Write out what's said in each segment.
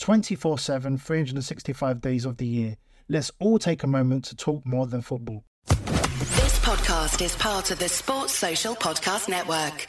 24 7, 365 days of the year. Let's all take a moment to talk more than football. This podcast is part of the Sports Social Podcast Network.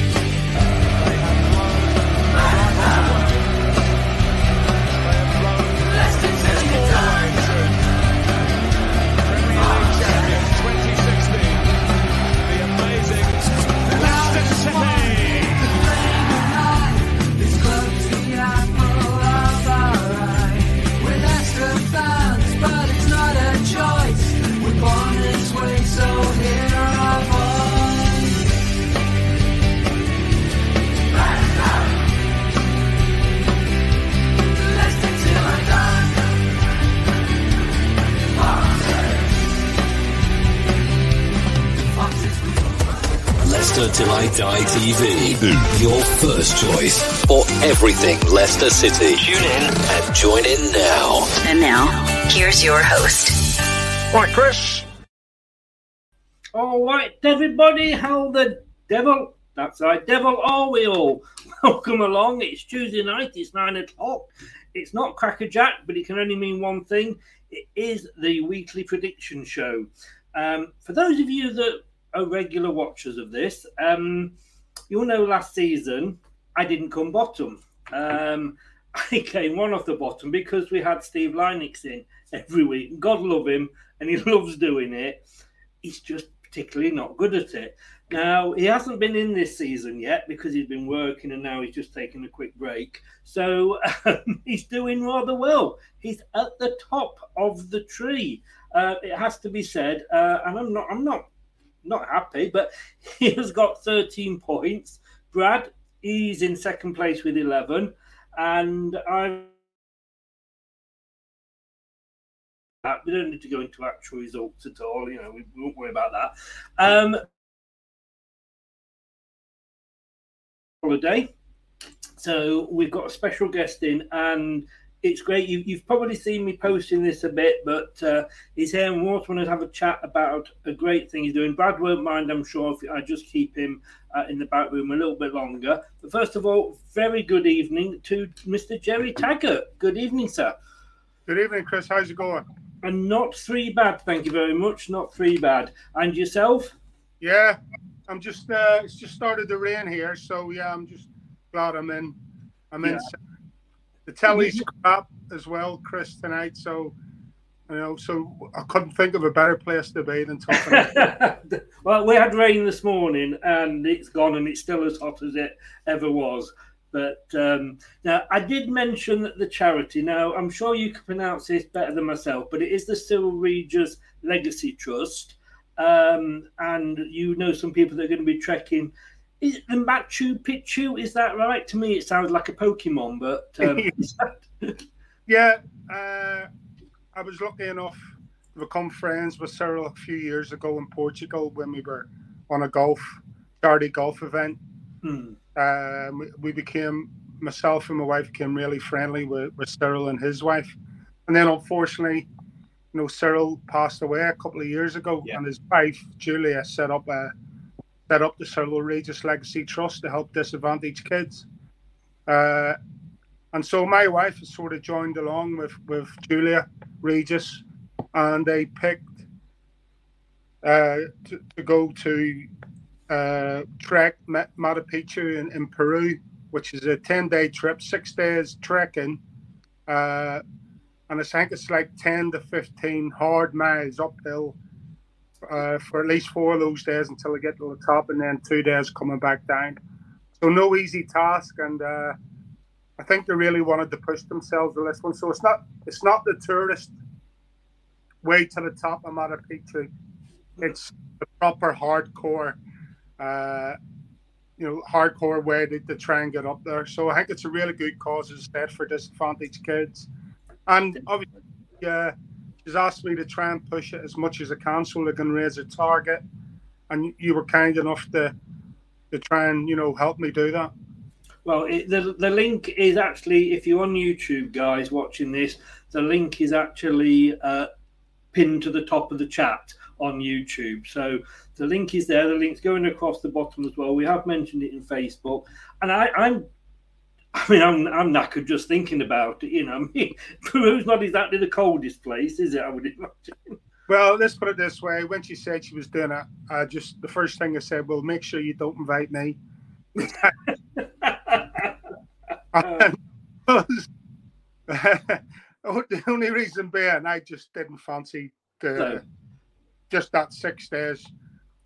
Leicester Till I Die TV. Your first choice for everything Leicester City. Tune in and join in now. And now, here's your host. Right, Chris. All right, everybody, how the devil? That's right, devil are we all? Welcome along. It's Tuesday night. It's nine o'clock. It's not Cracker Jack, but it can only mean one thing. It is the weekly prediction show. Um, for those of you that are regular watchers of this, um, you'll know last season I didn't come bottom. Um, I came one off the bottom because we had Steve Lynex in every week. God love him, and he loves doing it. He's just particularly not good at it. Now, he hasn't been in this season yet because he's been working and now he's just taking a quick break. So um, he's doing rather well. He's at the top of the tree. Uh, it has to be said, uh, and I'm not, I'm not, not happy, but he has got 13 points. Brad, he's in second place with 11, and I'm. We don't need to go into actual results at all. You know, we won't worry about that. Um, holiday. So we've got a special guest in, and it's great. You, you've probably seen me posting this a bit, but uh, he's here and Walt want to have a chat about a great thing he's doing. Brad won't mind, I'm sure, if I just keep him uh, in the back room a little bit longer. But first of all, very good evening to Mr. Gerry Taggart. Good evening, sir. Good evening, Chris. How's it going? And not three bad, thank you very much. Not three bad. And yourself? Yeah, I'm just. Uh, it's just started to rain here, so yeah, I'm just glad I'm in. I'm in. The telly's crap as well, Chris, tonight. So you know, so I couldn't think of a better place to be than talking. well, we had rain this morning, and it's gone, and it's still as hot as it ever was. But um, now I did mention that the charity. Now I'm sure you can pronounce this better than myself, but it is the Cyril Regis Legacy Trust. um, and you know some people that are going to be trekking. Is Machu Picchu? Is that right? To me, it sounds like a Pokemon, but um, Yeah, uh, I was lucky enough to become friends with Cyril a few years ago in Portugal when we were on a golf charity golf event. Hmm. Um, we, we became myself and my wife became really friendly with, with Cyril and his wife, and then unfortunately, you know, Cyril passed away a couple of years ago, Yeah. and his wife Julia set up a set up the Cyril Regis Legacy Trust to help disadvantaged kids. Uh, and so my wife has sort of joined along with with Julia Regis, and they picked uh, to, to go to uh, trek Machu Picchu in, in Peru, which is a ten day trip, six days trekking, uh, and I think it's like ten to fifteen hard miles uphill. Uh, for at least four of those days until I get to the top, and then two days coming back down. So no easy task, and uh, I think they really wanted to push themselves with this one. So it's not it's not the tourist way to the top of Machu Picchu. It's the proper hardcore, uh, you know, hardcore way to, to try and get up there. So I think it's a really good cause instead for disadvantaged kids. And obviously, uh, she's asked me to try and push it as much as I can so they can raise a target. And you were kind enough to to try and you know help me do that. Well, it, the the link is actually if you're on YouTube, guys, watching this, the link is actually uh, pinned to the top of the chat on YouTube. So the link is there. The link's going across the bottom as well. We have mentioned it in Facebook, and I, I'm. I mean, I'm I'm knackered just thinking about it. You know, I mean, Peru's not exactly the coldest place, is it? I would imagine. Well, let's put it this way: when she said she was doing it, I just the first thing I said, "Well, make sure you don't invite me." The only reason being, I just didn't fancy the No. just that six days,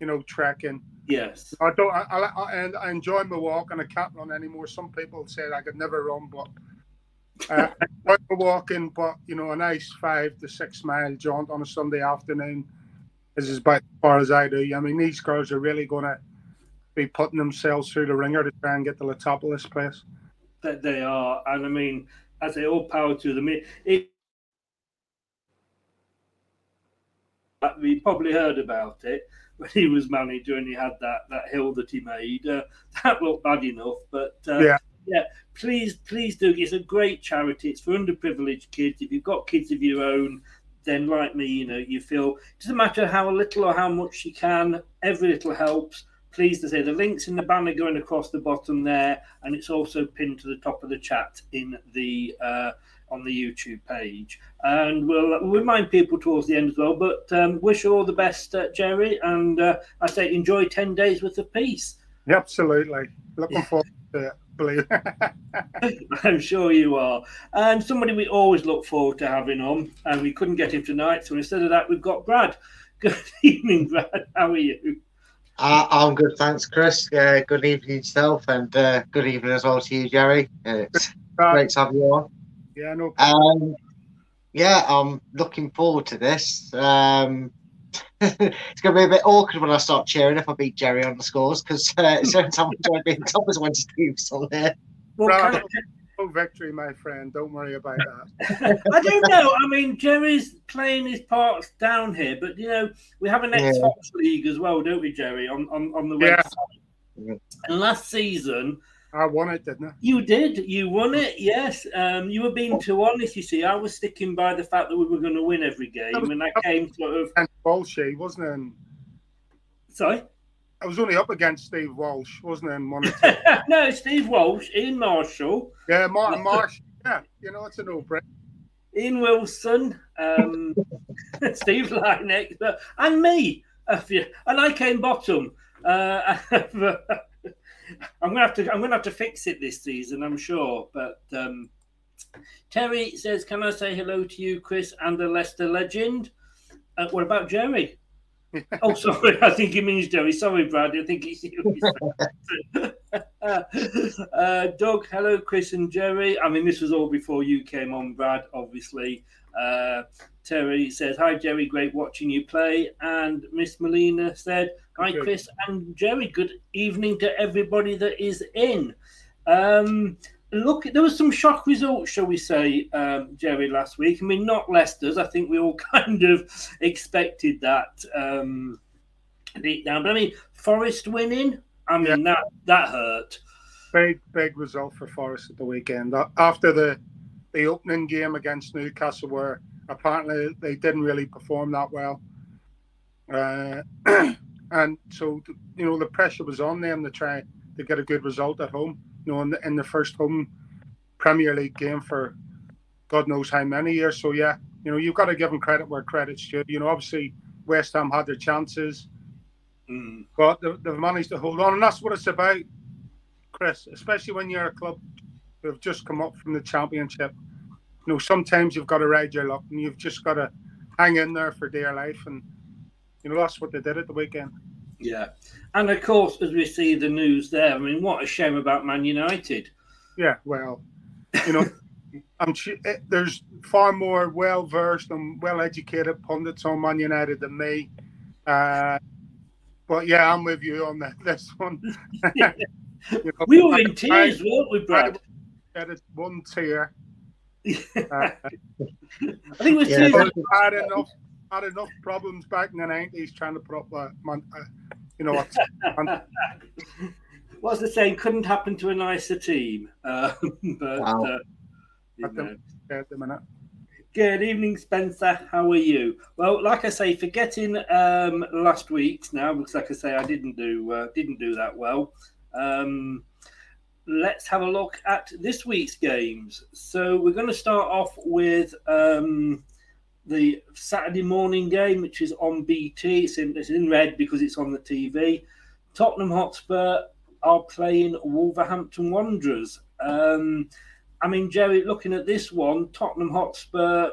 you know, trekking. Yes. I don't. I, I, I, I enjoy my walk, and I can't run anymore. Some people say I could never run, but uh, I enjoy my walking. But you know, a nice five to six mile jaunt on a Sunday afternoon is about as far as I do. I mean, these girls are really going to be putting themselves through the ringer to try and get to the top of this place. that they are, and I mean, I say all power to them. It, it we probably heard about it when he was manager and he had that that hill that he made. Uh, that looked bad enough, but uh, Yeah. yeah. Please, please do. It's a great charity. It's for underprivileged kids. If you've got kids of your own, then like me, you know, you feel it doesn't matter how little or how much you can. Every little helps Please to say the links in the banner going across the bottom there, and it's also pinned to the top of the chat in the uh, on the YouTube page. And we'll, we'll remind people towards the end as well. But um, wish you all the best, uh, Gerry, and uh, I say enjoy ten days with the peace. Absolutely, looking Yeah. forward to it. Believe. I'm sure you are. And somebody we always look forward to having on, and we couldn't get him tonight, so instead of that, we've got Brad. Good evening, Brad. How are you? Uh, I'm good, thanks, Chris. Uh, good evening yourself, and uh, good evening as well to you, Gerry. It's great to have you on. Yeah, no. Um, yeah, I'm looking forward to this. Um, it's going to be a bit awkward when I start cheering if I beat Gerry on the scores because uh, it's the only time I enjoy being top is when Steve's on there. Well, Brad, can- no victory, my friend. Don't worry about that. I don't know. I mean, Gerry's playing his parts down here, but you know, we have an Yeah. Xbox League as well, don't we, Gerry? On on, on the Yeah. website. And last season, I won it, didn't I? you did. You won it. Yes. Um, you were being too honest. You see, I was sticking by the fact that we were going to win every game, and I came sort of. And Walshy, wasn't it? And Sorry. I was only up against Steve Walsh, wasn't it? In one no, Steve Walsh, Ian Marshall, yeah, Martin Marsh. Yeah, you know, it's a no-brainer. Ian Wilson, um, Steve Lynex, and me. A few- And I came bottom. Uh, I'm gonna have to. I'm gonna have to fix it this season. I'm sure. But um, Terry says, "Can I say hello to you, Chris, and the Leicester legend?" Uh, what about Gerry? oh, sorry. I think he means Gerry. Sorry, Brad. I think he's you. uh, Doug, hello, Chris and Gerry. I mean, this was all before you came on, Brad, obviously. Uh, Terry says, Hi, Gerry, great watching you play. And Miss Molina said, Hi. Chris and Gerry, good evening to everybody that is in. Um, look, there was some shock results, shall we say, um, Gerry, last week. I mean, not Leicester's. I think we all kind of expected that um, deep down. But I mean, Forest winning, I mean, that, that hurt. Big, big result for Forest at the weekend. After the the opening game against Newcastle, where apparently they didn't really perform that well, uh, and so you know the pressure was on them to try to get a good result at home. You know, in the, in the first home Premier League game for God knows how many years. So yeah, you know you've got to give them credit where credit's due. You know, obviously West Ham had their chances, Mm. but they- they've managed to hold on, and that's what it's about. Chris, especially when you're a club who have just come up from the championship. You know, sometimes you've got to ride your luck and you've just got to hang in there for dear life. And, you know, that's what they did at the weekend. Yeah. And of course, as we see the news there, I mean, what a shame about Man United. Yeah, well, you know, I'm su- eh, there's far more well versed and well educated pundits on Man United than me. Uh, but yeah, I'm with you on that, this one. You know, We were in tears, weren't we, Brad? I one tear. Uh, I think we've Yeah, tears. I had enough had enough problems back in the nineties trying to put up a, man, a you know a, man- What's the saying? Couldn't happen to a nicer team. Uh, but Wow. uh, you know. at the minute. Good evening, Spencer. How are you? Well, like I say, forgetting um, last week's now, because like I say, I didn't do uh, didn't do that well. Um, let's have a look at this week's games. So we're going to start off with um, the Saturday morning game, which is on BT. It's in, it's in red because it's on the TV. Tottenham Hotspur are playing Wolverhampton Wanderers. Um, I mean, Gerry, looking at this one, Tottenham Hotspur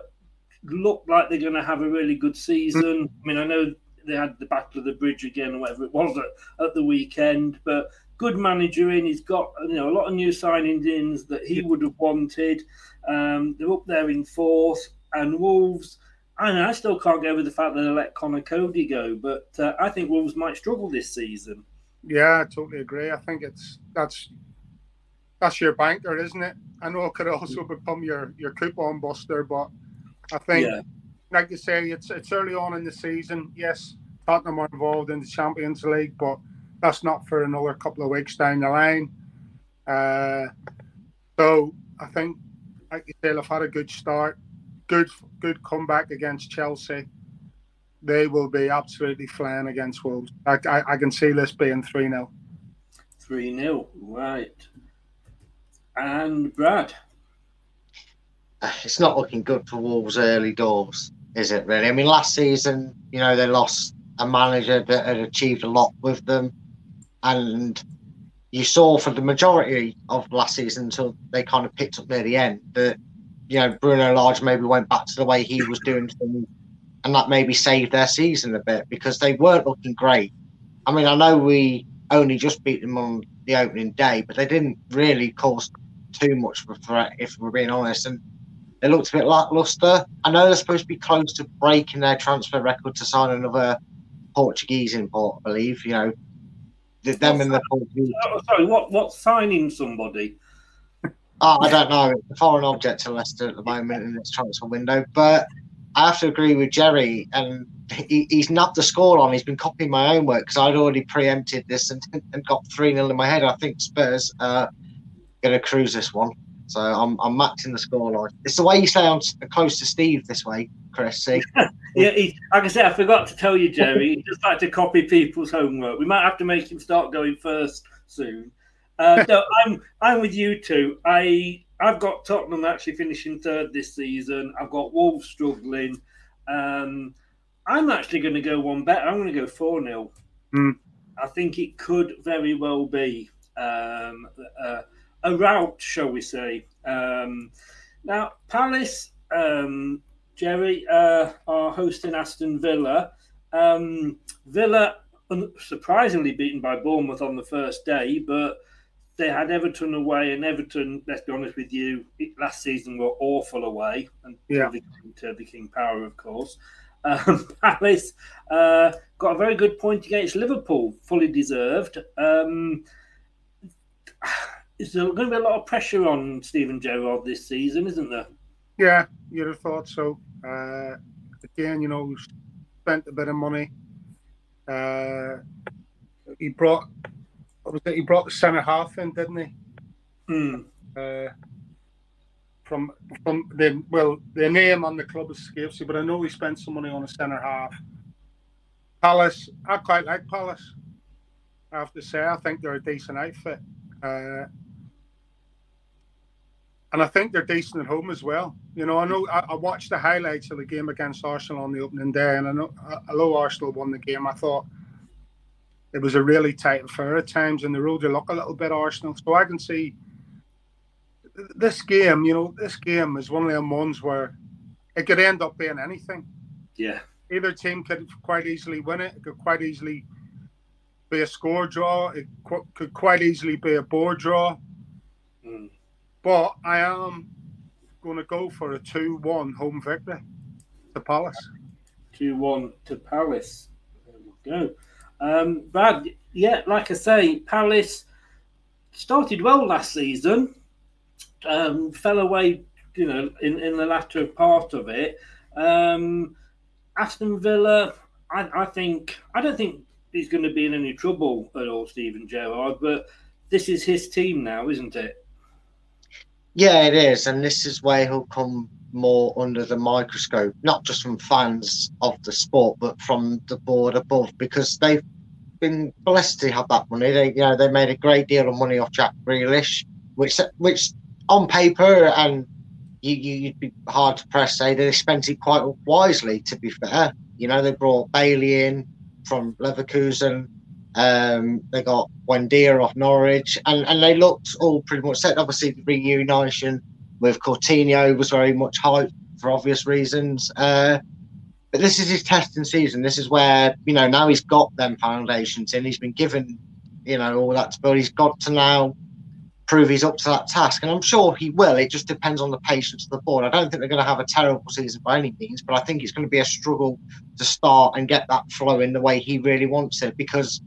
look like they're going to have a really good season. I mean, I know they had the Battle of the Bridge again, or whatever it was at, at the weekend, but good manager in. He's got you know a lot of new signings in that he would have wanted. Um, they're up there in fourth, and Wolves. I know I still can't get over the fact that they let Conor Coady go, but uh, I think Wolves might struggle this season. Yeah, I totally agree. I think it's that's that's your banker, isn't it? I know it could also become your your coupon buster, but I think, Yeah. like you say, it's it's early on in the season. Yes, Tottenham are involved in the Champions League, but that's not for another couple of weeks down the line. Uh, so I think, like you say, they've had a good start, good good comeback against Chelsea. They will be absolutely flying against Wolves. I, I, I can see this being 3 0. 3 0. Right. And Brad. it's not looking good for Wolves early doors, is it really? I mean, last season, you know, they lost a manager that had achieved a lot with them. And you saw for the majority of last season until they kind of picked up near the end that, you know, Bruno Lage maybe went back to the way he was doing things. And that maybe saved their season a bit because they weren't looking great. I mean, I know we only just beat them on the opening day, but they didn't really cause too much of a threat, if we're being honest. And they looked a bit lackluster. I know they're supposed to be close to breaking their transfer record to sign another Portuguese import, I believe. You know, the, them and the. Oh, sorry, what what signing somebody? Oh, I don't know. It's a foreign object to Leicester at the moment in its transfer window. But I have to agree with Gerry, and he, he's nabbed the score on. He's been copying my own work because I'd already preempted this and, and got 3 0 in my head. I think Spurs are going to cruise this one. So I'm, I'm matching the scoreline. It's the way you say I'm close to Steve this way, Chris. See? Yeah, he, like I said, I forgot to tell you, Gerry. He just like to copy people's homework. We might have to make him start going first soon. Uh, no, I'm I'm with you too. I I've got Tottenham actually finishing third this season. I've got Wolves struggling. Um, I'm actually going to go one better. I'm going to go four 0 Hmm. I think it could very well be um, a, a rout, shall we say? Um, now, Palace. Um, Gerry uh, are hosting Aston Villa. Um, Villa surprisingly beaten by Bournemouth on the first day, but they had Everton away, and Everton, let's be honest with you, last season were awful away, and Yeah. to, the, to the King Power, of course. Um, Palace uh, got a very good point against Liverpool, fully deserved. Um, is there going to be a lot of pressure on Steven Gerrard this season, isn't there? Yeah, you'd have thought so. Uh, again, you know, spent a bit of money. Uh, he brought, what was it? He brought the centre half in, didn't he? Hmm. Uh, from from the well, the name on the club escapes you, but I know he spent some money on a centre half. Palace, I quite like Palace. I have to say, I think they're a decent outfit. Uh, and I think they're decent at home as well. You know, I know I, I watched the highlights of the game against Arsenal on the opening day, and I know although Arsenal won the game, I thought it was a really tight affair at times, and the road to look a little bit Arsenal. So I can see this game. You know, this game is one of them ones where it could end up being anything. Yeah. Either team could quite easily win it. It could quite easily be a score draw. It qu- could quite easily be a board draw. Mm. But I am going to go for a 2 1 home victory to Palace. 2 1 to Palace. There we go. Um, Brad, yeah, like I say, Palace started well last season, um, fell away, you know, in, in the latter part of it. Um, Aston Villa, I, I think, I don't think he's going to be in any trouble at all, Steven Gerrard, but this is his team now, isn't it? Yeah, it is, and this is where he'll come more under the microscope, not just from fans of the sport, but from the board above, because they've been blessed to have that money. They, you know, they made a great deal of money off Jack Grealish, which, which on paper, and you, you, you'd be hard to press say they spent it quite wisely. To be fair, you know, they brought Bailey in from Leverkusen. Um, they got Buendía off Norwich, and, and they looked all pretty much set. Obviously, the reunion with Coutinho was very much hyped for obvious reasons. Uh, but this is his testing season. This is where you know now he's got them foundations in. He's been given you know all that build. He's got to now prove he's up to that task, and I'm sure he will. It just depends on the patience of the board. I don't think they're going to have a terrible season by any means, but I think it's going to be a struggle to start and get that flow in the way he really wants it because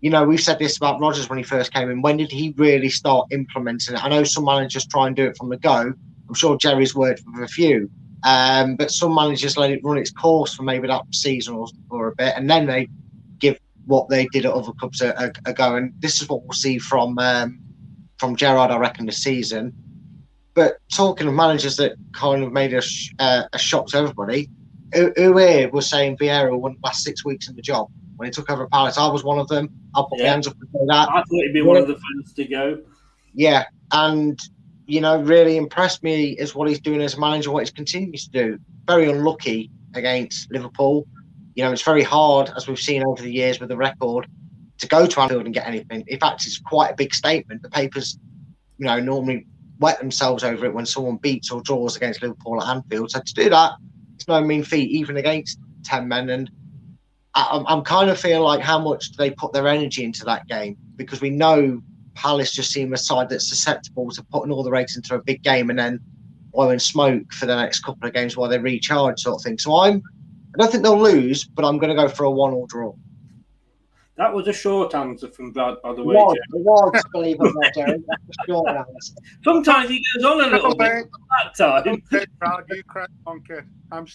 you know, we've said this about Rodgers when he first came in. When did he really start implementing it? I know some managers try and do it from the go. I'm sure Gerry's worked with a few, um, but some managers let it run its course for maybe that season or, or a bit, and then they give what they did at other clubs a, a, a go. And this is what we'll see from um, from Gerrard, I reckon, this season. But talking of managers that kind of made a, sh- uh, a shock to everybody, who here was saying Vieira wouldn't last six weeks in the job when he took over Palace. I was one of them. I'll put Yeah. my hands up and say that. I thought he'd be one of the first to go. Yeah, and you know, really impressed me is what he's doing as a manager, what he's continues to do. Very unlucky against Liverpool. You know, it's very hard, as we've seen over the years with the record, to go to Anfield and get anything. In fact, it's quite a big statement. The papers, you know, normally wet themselves over it when someone beats or draws against Liverpool at Anfield. So to do that, it's no mean feat, even against 10 men. And I- I'm, I'm kind of feeling like how much do they put their energy into that game? Because we know Palace just seem a side that's susceptible to putting all the eggs into a big game and then blowing smoke for the next couple of games while they recharge, sort of thing. So I'm, I don't think they'll lose, but I'm going to go for a one-all draw. That was a short answer from Brad, by the way. Was, Gerry. it was, believe it or not, Gerry. That's a short answer. Sometimes he goes on a little bit. That time. Okay, Brad, you crack on, kid. I'm,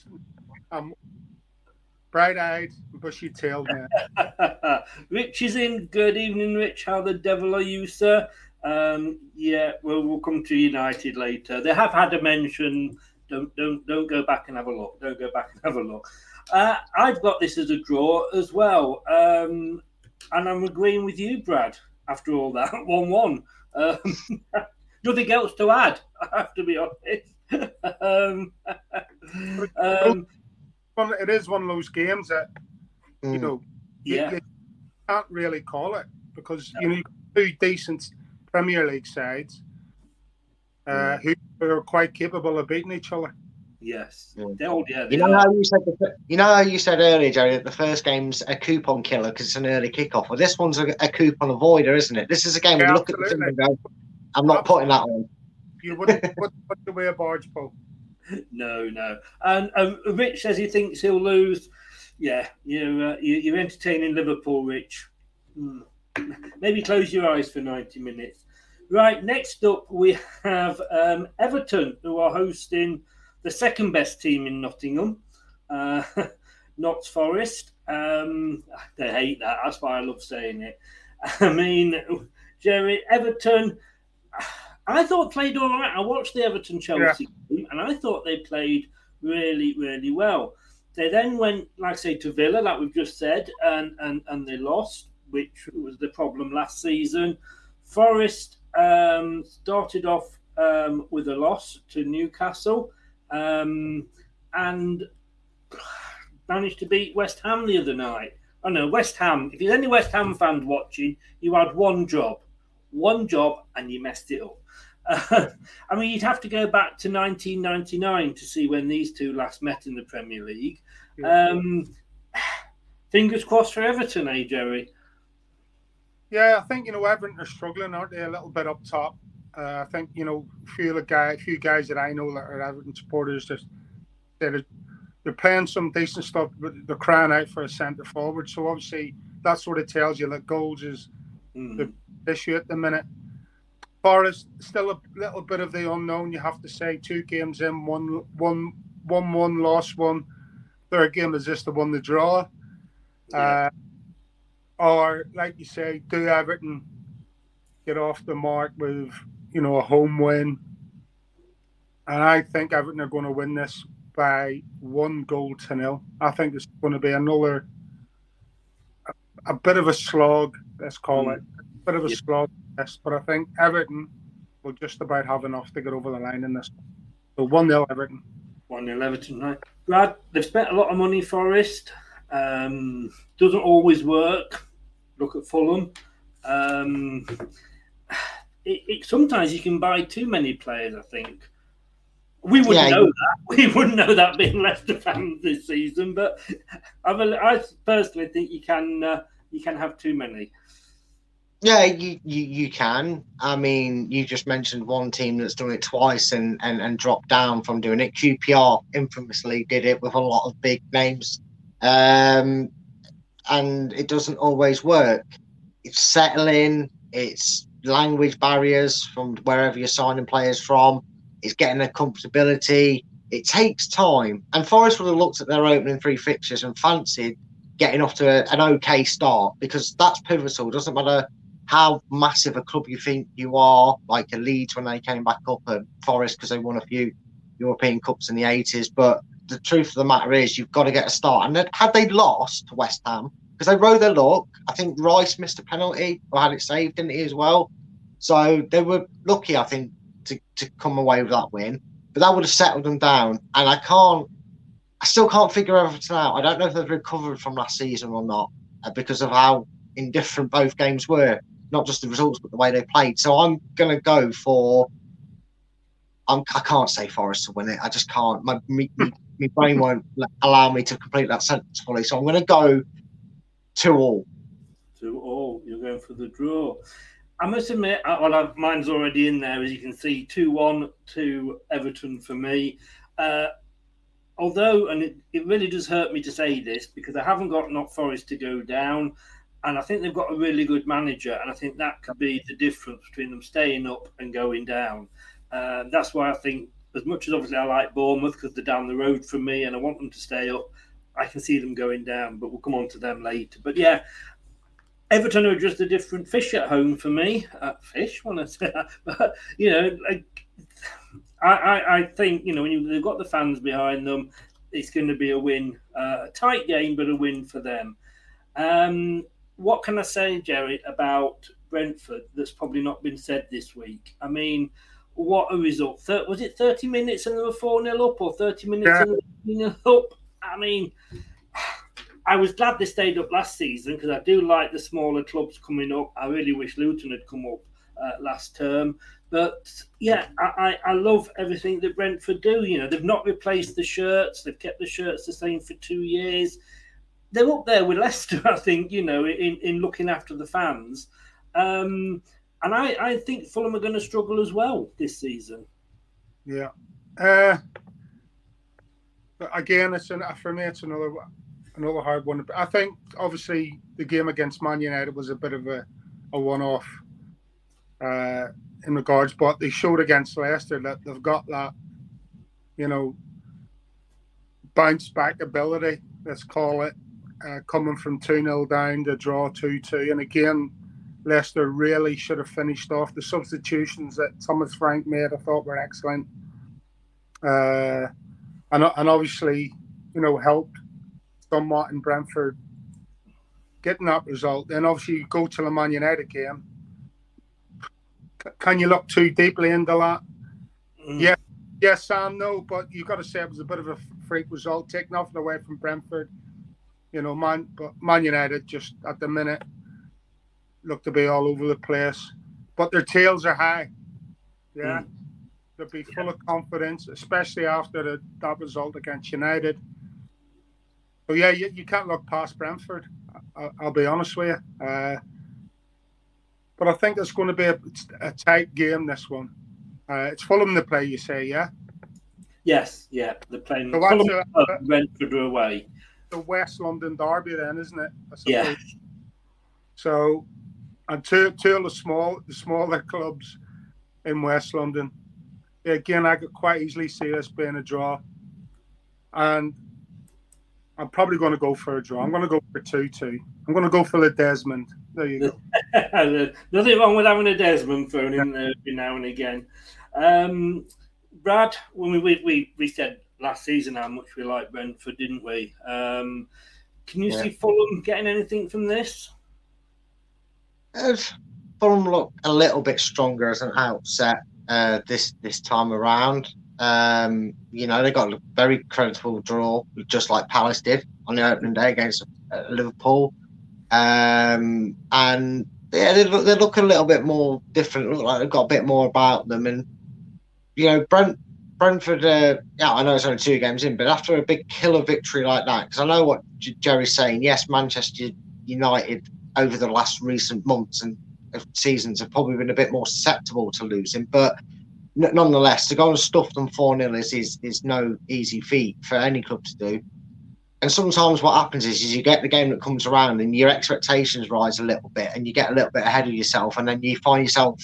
s- I'm bright-eyed, bushy-tailed man. Rich is in. Good evening, Rich. How the devil are you, sir? Um, yeah, well, we'll come to United later. They have had a mention. Don't don't don't go back and have a look. Don't go back and have a look. Uh, I've got this as a draw as well, um, and I'm agreeing with you, Brad. After all that, one-one. Um, nothing else to add. I have to be honest. um, um, One- It is one of those games that you Mm. know you, Yeah. you can't really call it because you know two decent Premier League sides uh, who are quite capable of beating each other. Yes. Yeah. They all, yeah, they You know are. how you said the, you know how you said earlier, Gerry, that the first game's a coupon killer because it's an early kickoff. Well, this one's a, a coupon avoider, isn't it? This is a game where Yeah, you look at the thing and go, "I'm not putting that on." You wouldn't put, put away a barge pole. No, no. And um, Rich says he thinks he'll lose. Yeah, you're, uh, you- you're entertaining Liverpool, Rich. Hmm. Maybe close your eyes for 90 minutes. Right, next up we have um, Everton, who are hosting the second best team in Nottingham, uh, Notts Forest. Um, they hate that. That's why I love saying it. I mean, Jerry, Everton, I thought played all right. I watched the Everton Chelsea game and I thought they played really, really well. They then went, like I say, to Villa, like we've just said, and, and, and they lost, which was the problem last season. Forest um, started off um, with a loss to Newcastle um, and managed to beat West Ham the other night. I know West Ham. If there's any West Ham fans watching, you had one job, one job, and you messed it up. I mean, you'd have to go back to 1999 to see when these two last met in the Premier League. Um, fingers crossed for Everton, eh, Gerry? Yeah, I think you know Everton are struggling, aren't they? A little bit up top. Uh, I think you know a few guy, a few guys that I know that are Everton supporters just they're they're playing some decent stuff, but they're crying out for a centre forward. So obviously that sort of tells you that goals is Hmm. the issue at the minute. Forest still a little bit of the unknown. You have to say two games in, one one one one lost one. Third game is just the one to draw. Uh, or like you say, do Everton get off the mark with you know a home win? And I think Everton are going to win this by one goal to nil. I think it's going to be another a, a bit of a slog. Let's call it a bit of a Yeah. slog. Yes, but I think Everton will just about have enough to get over the line in this. So one 0 Everton. 1 0 Everton, right? Brad, they've spent a lot of money, Forest. Um, doesn't always work. Look at Fulham. Um, it, it, sometimes you can buy too many players, I think. We wouldn't Yeah, know that. We wouldn't know that being Leicester fans this season, but I, bel- I personally think you can uh, you can have too many. Yeah, you, you you can. I mean, you just mentioned one team that's done it twice and, and, and dropped down from doing it. QPR infamously did it with a lot of big names, um, and it doesn't always work. It's settling. It's language barriers from wherever you're signing players from. It's getting a comfortability. It takes time. And Forest would have looked at their opening three fixtures and fancied getting off to a, an okay start because that's pivotal. It Doesn't matter how massive a club you think you are, like a Leeds when they came back up at Forest because they won a few European Cups in the 80s. But the truth of the matter is, you've got to get a start. And had they lost to West Ham, because they rode their luck, I think Rice missed a penalty or had it saved, didn't he, as well? So they were lucky, I think, to, to come away with that win. But that would have settled them down. And I can't, I still can't figure everything out. I don't know if they've recovered from last season or not uh, because of how indifferent both games were not just the results but the way they played. So I'm gonna go for. I'm, I can't say Forest to win it. I just can't. My me, me, my brain won't allow me to complete that sentence fully. So I'm gonna go two all. to all. You're going for the draw. I must admit, well, I've, mine's already in there, as you can see, 2 1 to Everton for me. Uh, although, and it, it really does hurt me to say this because I haven't got Notts Forest to go down, and I think they've got a really good manager, and I think that could be the difference between them staying up and going down. Uh, that's why I think, as much as obviously I like Bournemouth because they're down the road from me and I want them to stay up, I can see them going down, but we'll come on to them later. But yeah, Everton are just a different fish at home for me. Uh, fish, want to say that, but you know, like I, I, I think you know when you, they've got the fans behind them, it's going to be a win, uh, a tight game, but a win for them. Um, what can I say, Gerry, about Brentford that's probably not been said this week? I mean, what a result! Was it thirty minutes and they were four 0 up, or thirty minutes Yeah. and they were 0 up? I mean. I was glad they stayed up last season because I do like the smaller clubs coming up. I really wish Luton had come up uh, last term. But yeah, I, I, I love everything that Brentford do. You know, they've not replaced the shirts; they've kept the shirts the same for two years. They're up there with Leicester, I think. You know, in in looking after the fans. Um, and I, I think Fulham are going to struggle as well this season. Yeah. Uh, again, it's an, for me, it's another another hard one. But I think obviously the game against Man United was a bit of a, a one off uh, in regards, but they showed against Leicester that they've got that, you know, bounce back ability. Let's call it uh, coming from two 0 down to draw two two, and again Leicester really should have finished off. The substitutions that Thomas Frank made, I thought, were excellent, uh, and and obviously, you know, helped somewhat in Brentford getting that result. Then obviously you go to the Man United game. Can you look too deeply into that? Mm. Yeah, yes and no, but you've got to say it was a bit of a freak result, taking nothing away from Brentford. You know, Man, but Man United just at the minute look to be all over the place, but their tails are high. Yeah, mm. they'll be full of confidence, especially after the, that result against United. But yeah, you, you can't look past Brentford. I, will be honest with you. Uh, but I think it's going to be a, a tight game. This one, uh, it's Fulham to play. You say, yeah? Yes, yeah. They're playing so Fulham, a, Brentford away. The West London derby, then, isn't it? Yeah. So and two two of the small the smaller clubs in West London. Again, I could quite easily see this being a draw, and I'm probably going to go for a draw. I'm going to go for two two. I'm going to go for the Desmond. There you go. Nothing wrong with having a Desmond phone in there every now and again. Um, Brad, when we, we we said last season how much we like Brentford, didn't we? Um, can you yeah. see Fulham getting anything from this? Fulham look a little bit stronger as an outset uh, this this time around. Um, you know, they got a very creditable draw, just like Palace did on the opening day against uh, Liverpool. Um, and yeah, they look, they look a little bit more different. Look like they've got a bit more about them. And you know, Brent Brentford. Uh, yeah, I know it's only two games in, but after a big killer victory like that, because I know what J- Gerry's saying. Yes, Manchester United over the last recent months and seasons have probably been a bit more susceptible to losing. But nonetheless, to go and stuff them 4 0 is, is, is no easy feat for any club to do. And sometimes what happens is, is you get the game that comes around and your expectations rise a little bit and you get a little bit ahead of yourself and then you find yourself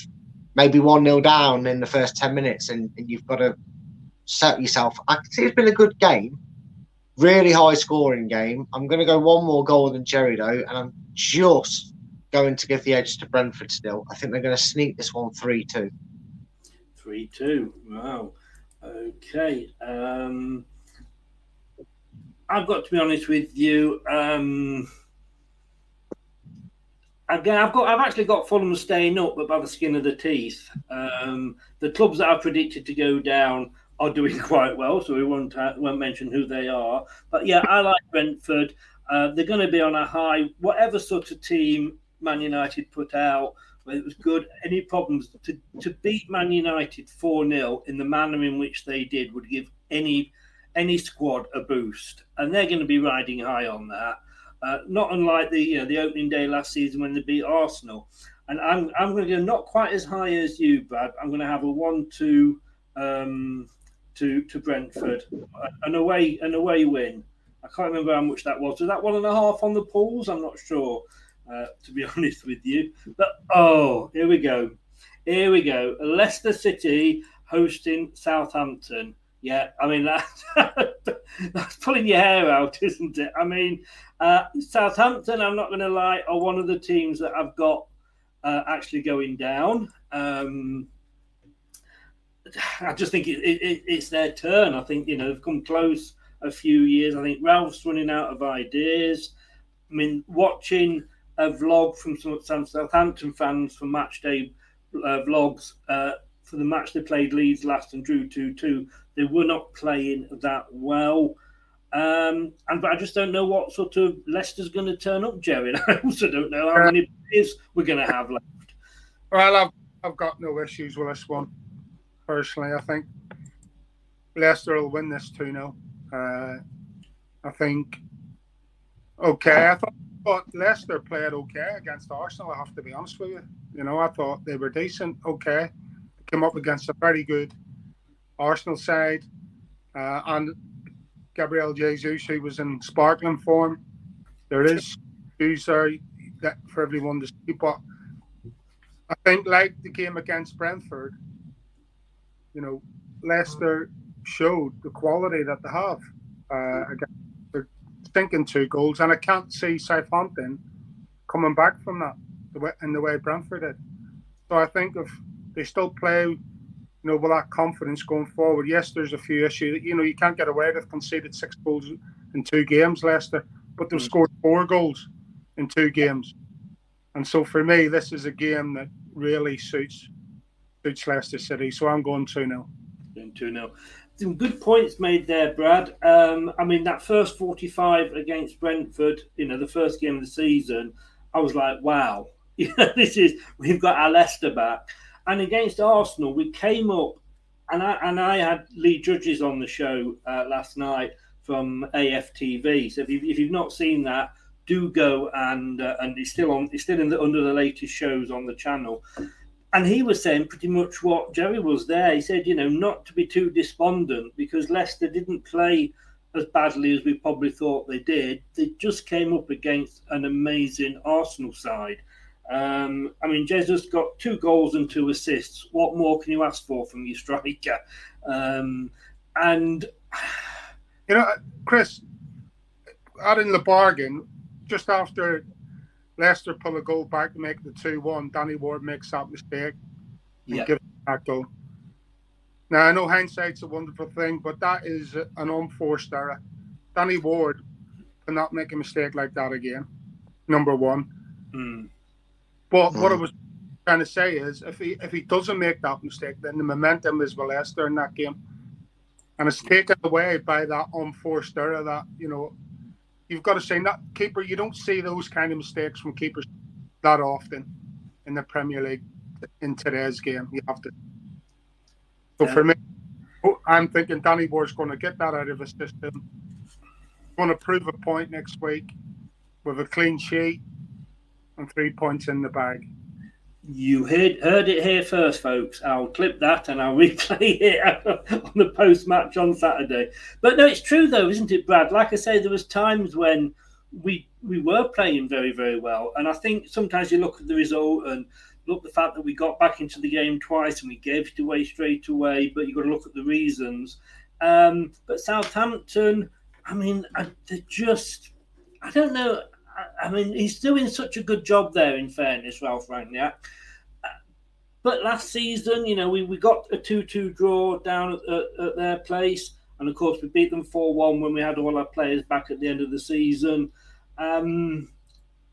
maybe 1 0 down in the first 10 minutes and, and you've got to set yourself. I can see it's been a good game, really high scoring game. I'm going to go one more goal than Gerry though, and I'm just going to give the edge to Brentford still. I think they're going to sneak this one 3 2. 3 2. Wow. Okay. Um, I've got to be honest with you. Um, again, I've got I've actually got Fulham staying up, but by the skin of the teeth. Um, the clubs that I've predicted to go down are doing quite well, so we won't uh, won't mention who they are. But yeah, I like Brentford. Uh, they're going to be on a high. Whatever sort of team Man United put out, whether it was good, any problems to, to beat Man United 4 0 in the manner in which they did would give any any squad a boost. And they're going to be riding high on that. Uh, not unlike the you know the opening day last season when they beat Arsenal. And I'm I'm going to go not quite as high as you, Brad. I'm going to have a one-two um, to to Brentford, an away an away win. I can't remember how much that was. Was that one and a half on the pools? I'm not sure, uh, to be honest with you. But oh, here we go. Here we go. Leicester City hosting Southampton. Yeah, I mean that that's pulling your hair out, isn't it? I mean, uh, Southampton. I'm not going to lie, are one of the teams that I've got uh, actually going down. Um, I just think it, it, it's their turn. I think you know they've come close a few years. I think Ralph's running out of ideas. I mean, watching a vlog from some, some Southampton fans for match day uh, vlogs uh, for the match they played Leeds last and drew 2 2, they were not playing that well. Um, and but I just don't know what sort of Leicester's going to turn up, Gerry. I also don't know how many players we're going to have left. Well, I've I've got no issues with this one. Personally, I think Leicester will win this 2 0. Uh, I think, okay, I thought, Leicester played okay against Arsenal, I have to be honest with you. You know, I thought they were decent, okay. Came up against a very good Arsenal side. Uh, and Gabriel Jesus, who was in sparkling form. There is issues there that for everyone to see, but I think like the game against Brentford, you know, Leicester showed the quality that they have. Uh, they're thinking two goals, and I can't see Southampton coming back from that the way, in the way Brentford did. So I think if they still play, you know, with that confidence going forward, yes, there's a few issues. You know, you can't get away. They've conceded six goals in two games, Leicester, but they've mm. scored four goals in two games. And so for me, this is a game that really suits suits Leicester City. So I'm going 2 0. Going 2 0. Some good points made there, Brad. Um, I mean, that first 45 against Brentford, you know, the first game of the season, I was like, wow, this is, we've got our Leicester back. And against Arsenal, we came up, and I, and I had Lee Judges on the show uh, last night from AFTV. So if, you, if you've not seen that, do go and uh, and it's still on. It's still in the under the latest shows on the channel. And he was saying pretty much what Gerry was there. He said, you know, not to be too despondent because Leicester didn't play as badly as we probably thought they did. They just came up against an amazing Arsenal side. Um, I mean, Jesus got two goals and two assists. What more can you ask for from your striker? Um, and you know, Chris, out in the bargain, just after Leicester pull a goal back to make the 2 1, Danny Ward makes that mistake and yeah. gives that goal. Now, I know hindsight's a wonderful thing, but that is an unforced error. Danny Ward cannot make a mistake like that again, number one. Mm. But mm. what I was trying to say is if he if he doesn't make that mistake, then the momentum is with Leicester in that game. And it's taken away by that unforced error that, you know, you've got to say, not keeper. You don't see those kind of mistakes from keepers that often in the Premier League in today's game. You have to. So yeah. for me, oh, I'm thinking Danny Ward's going to get that out of his system. Going to prove a point next week with a clean sheet and three points in the bag. You heard heard it here first, folks. I'll clip that and I'll replay it on the post match on Saturday. But no, it's true though, isn't it, Brad? Like I say, there was times when we we were playing very very well, and I think sometimes you look at the result and look the fact that we got back into the game twice and we gave it away straight away. But you've got to look at the reasons. Um, but Southampton, I mean, they're just I don't know. I mean, he's doing such a good job there, in fairness, Ralph Rangnick. But last season, you know, we, we got a 2 2 draw down at, at, at, their place. And of course, we beat them 4 1 when we had all our players back at the end of the season. Um,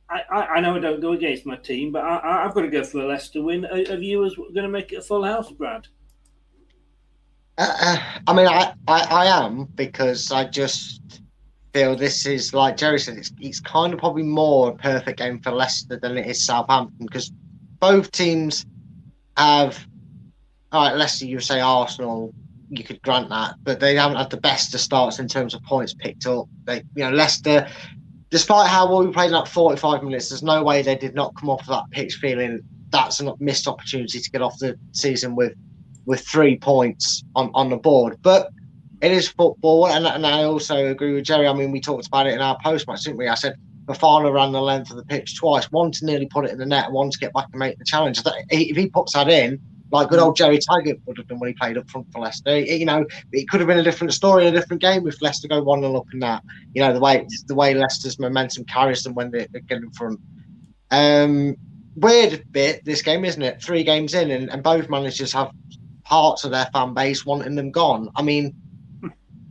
I, I, I, know I don't go against my team, but I, have got to go for a Leicester win. Are, are you going to make it a full house, Brad? Uh, uh, I mean, I, I, I am because I just feel this is like Gerry said, it's, it's kind of probably more a perfect game for Leicester than it is Southampton because both teams have. All right, Leicester, you say Arsenal, you could grant that, but they haven't had the best of starts in terms of points picked up. They, you know, Leicester, despite how well we played in that 45 minutes, there's no way they did not come off that pitch feeling that's a missed opportunity to get off the season with with three points on, on the board. But it is football, and, and I also agree with Gerry. I mean, we talked about it in our post match, didn't we? I said Fofana ran the length of the pitch twice, one to nearly put it in the net, one to get back and make the challenge. If he puts that in, like good old Gerry Taggart would have done when he played up front for Leicester. You know, it could have been a different story, a different game if Leicester go one 0 up in that. You know, the way the way Leicester's momentum carries them when they, they get in front. Um, weird bit this game, isn't it? Three games in, and, and both managers have parts of their fan base wanting them gone. I mean,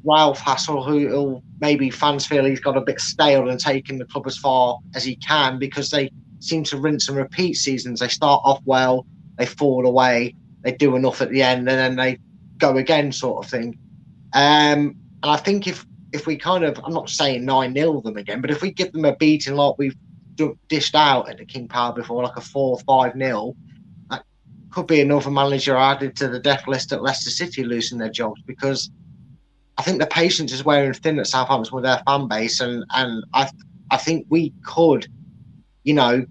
Ralph Hasenhüttl, who, maybe fans feel he's got a bit stale and taking the club as far as he can because they seem to rinse and repeat seasons. They start off well, they fall away, they do enough at the end, and then they go again, sort of thing. Um, and I think if if we kind of, I'm not saying 9 0 them again, but if we give them a beating like we've dished out at the King Power before, like a 4 5 0, could be another manager added to the death list at Leicester City losing their jobs because I think the patience is wearing thin at Southampton with their fan base, and and I I think we could, you know,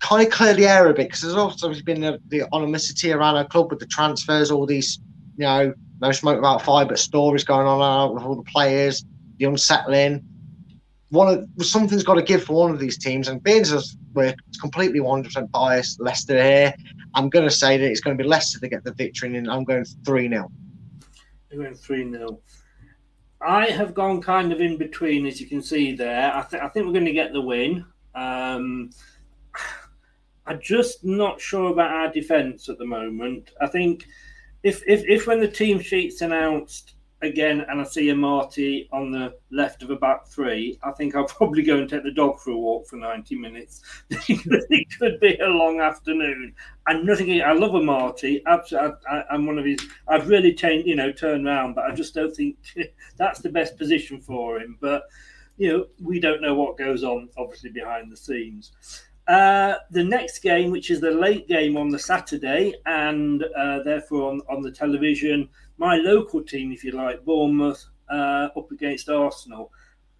kind of clear the air a bit because there's also been the, the animosity around our club with the transfers, all these, you know, no smoke about fire, but stories going on out with all the players, the unsettling. One of something's got to give for one of these teams, and being as we're completely 100% biased, Leicester here, I'm going to say that it's going to be Leicester to get the victory, and I'm going 3 0. Going 3 0. I have gone kind of in between, as you can see there. I, th- I think we're going to get the win. Um, I'm just not sure about our defence at the moment. I think if, if if when the team sheet's announced again and I see Amartey on the left of a back three, I think I'll probably go and take the dog for a walk for 90 minutes. it could be a long afternoon. And nothing, I love Amartey. Absolutely, I, am one of his, I've really changed, you know, turned around, but I just don't think that's the best position for him. But, you know, we don't know what goes on, obviously, behind the scenes. Uh, the next game, which is the late game on the Saturday, and uh, therefore on, on the television, my local team, if you like, Bournemouth, uh, up against Arsenal.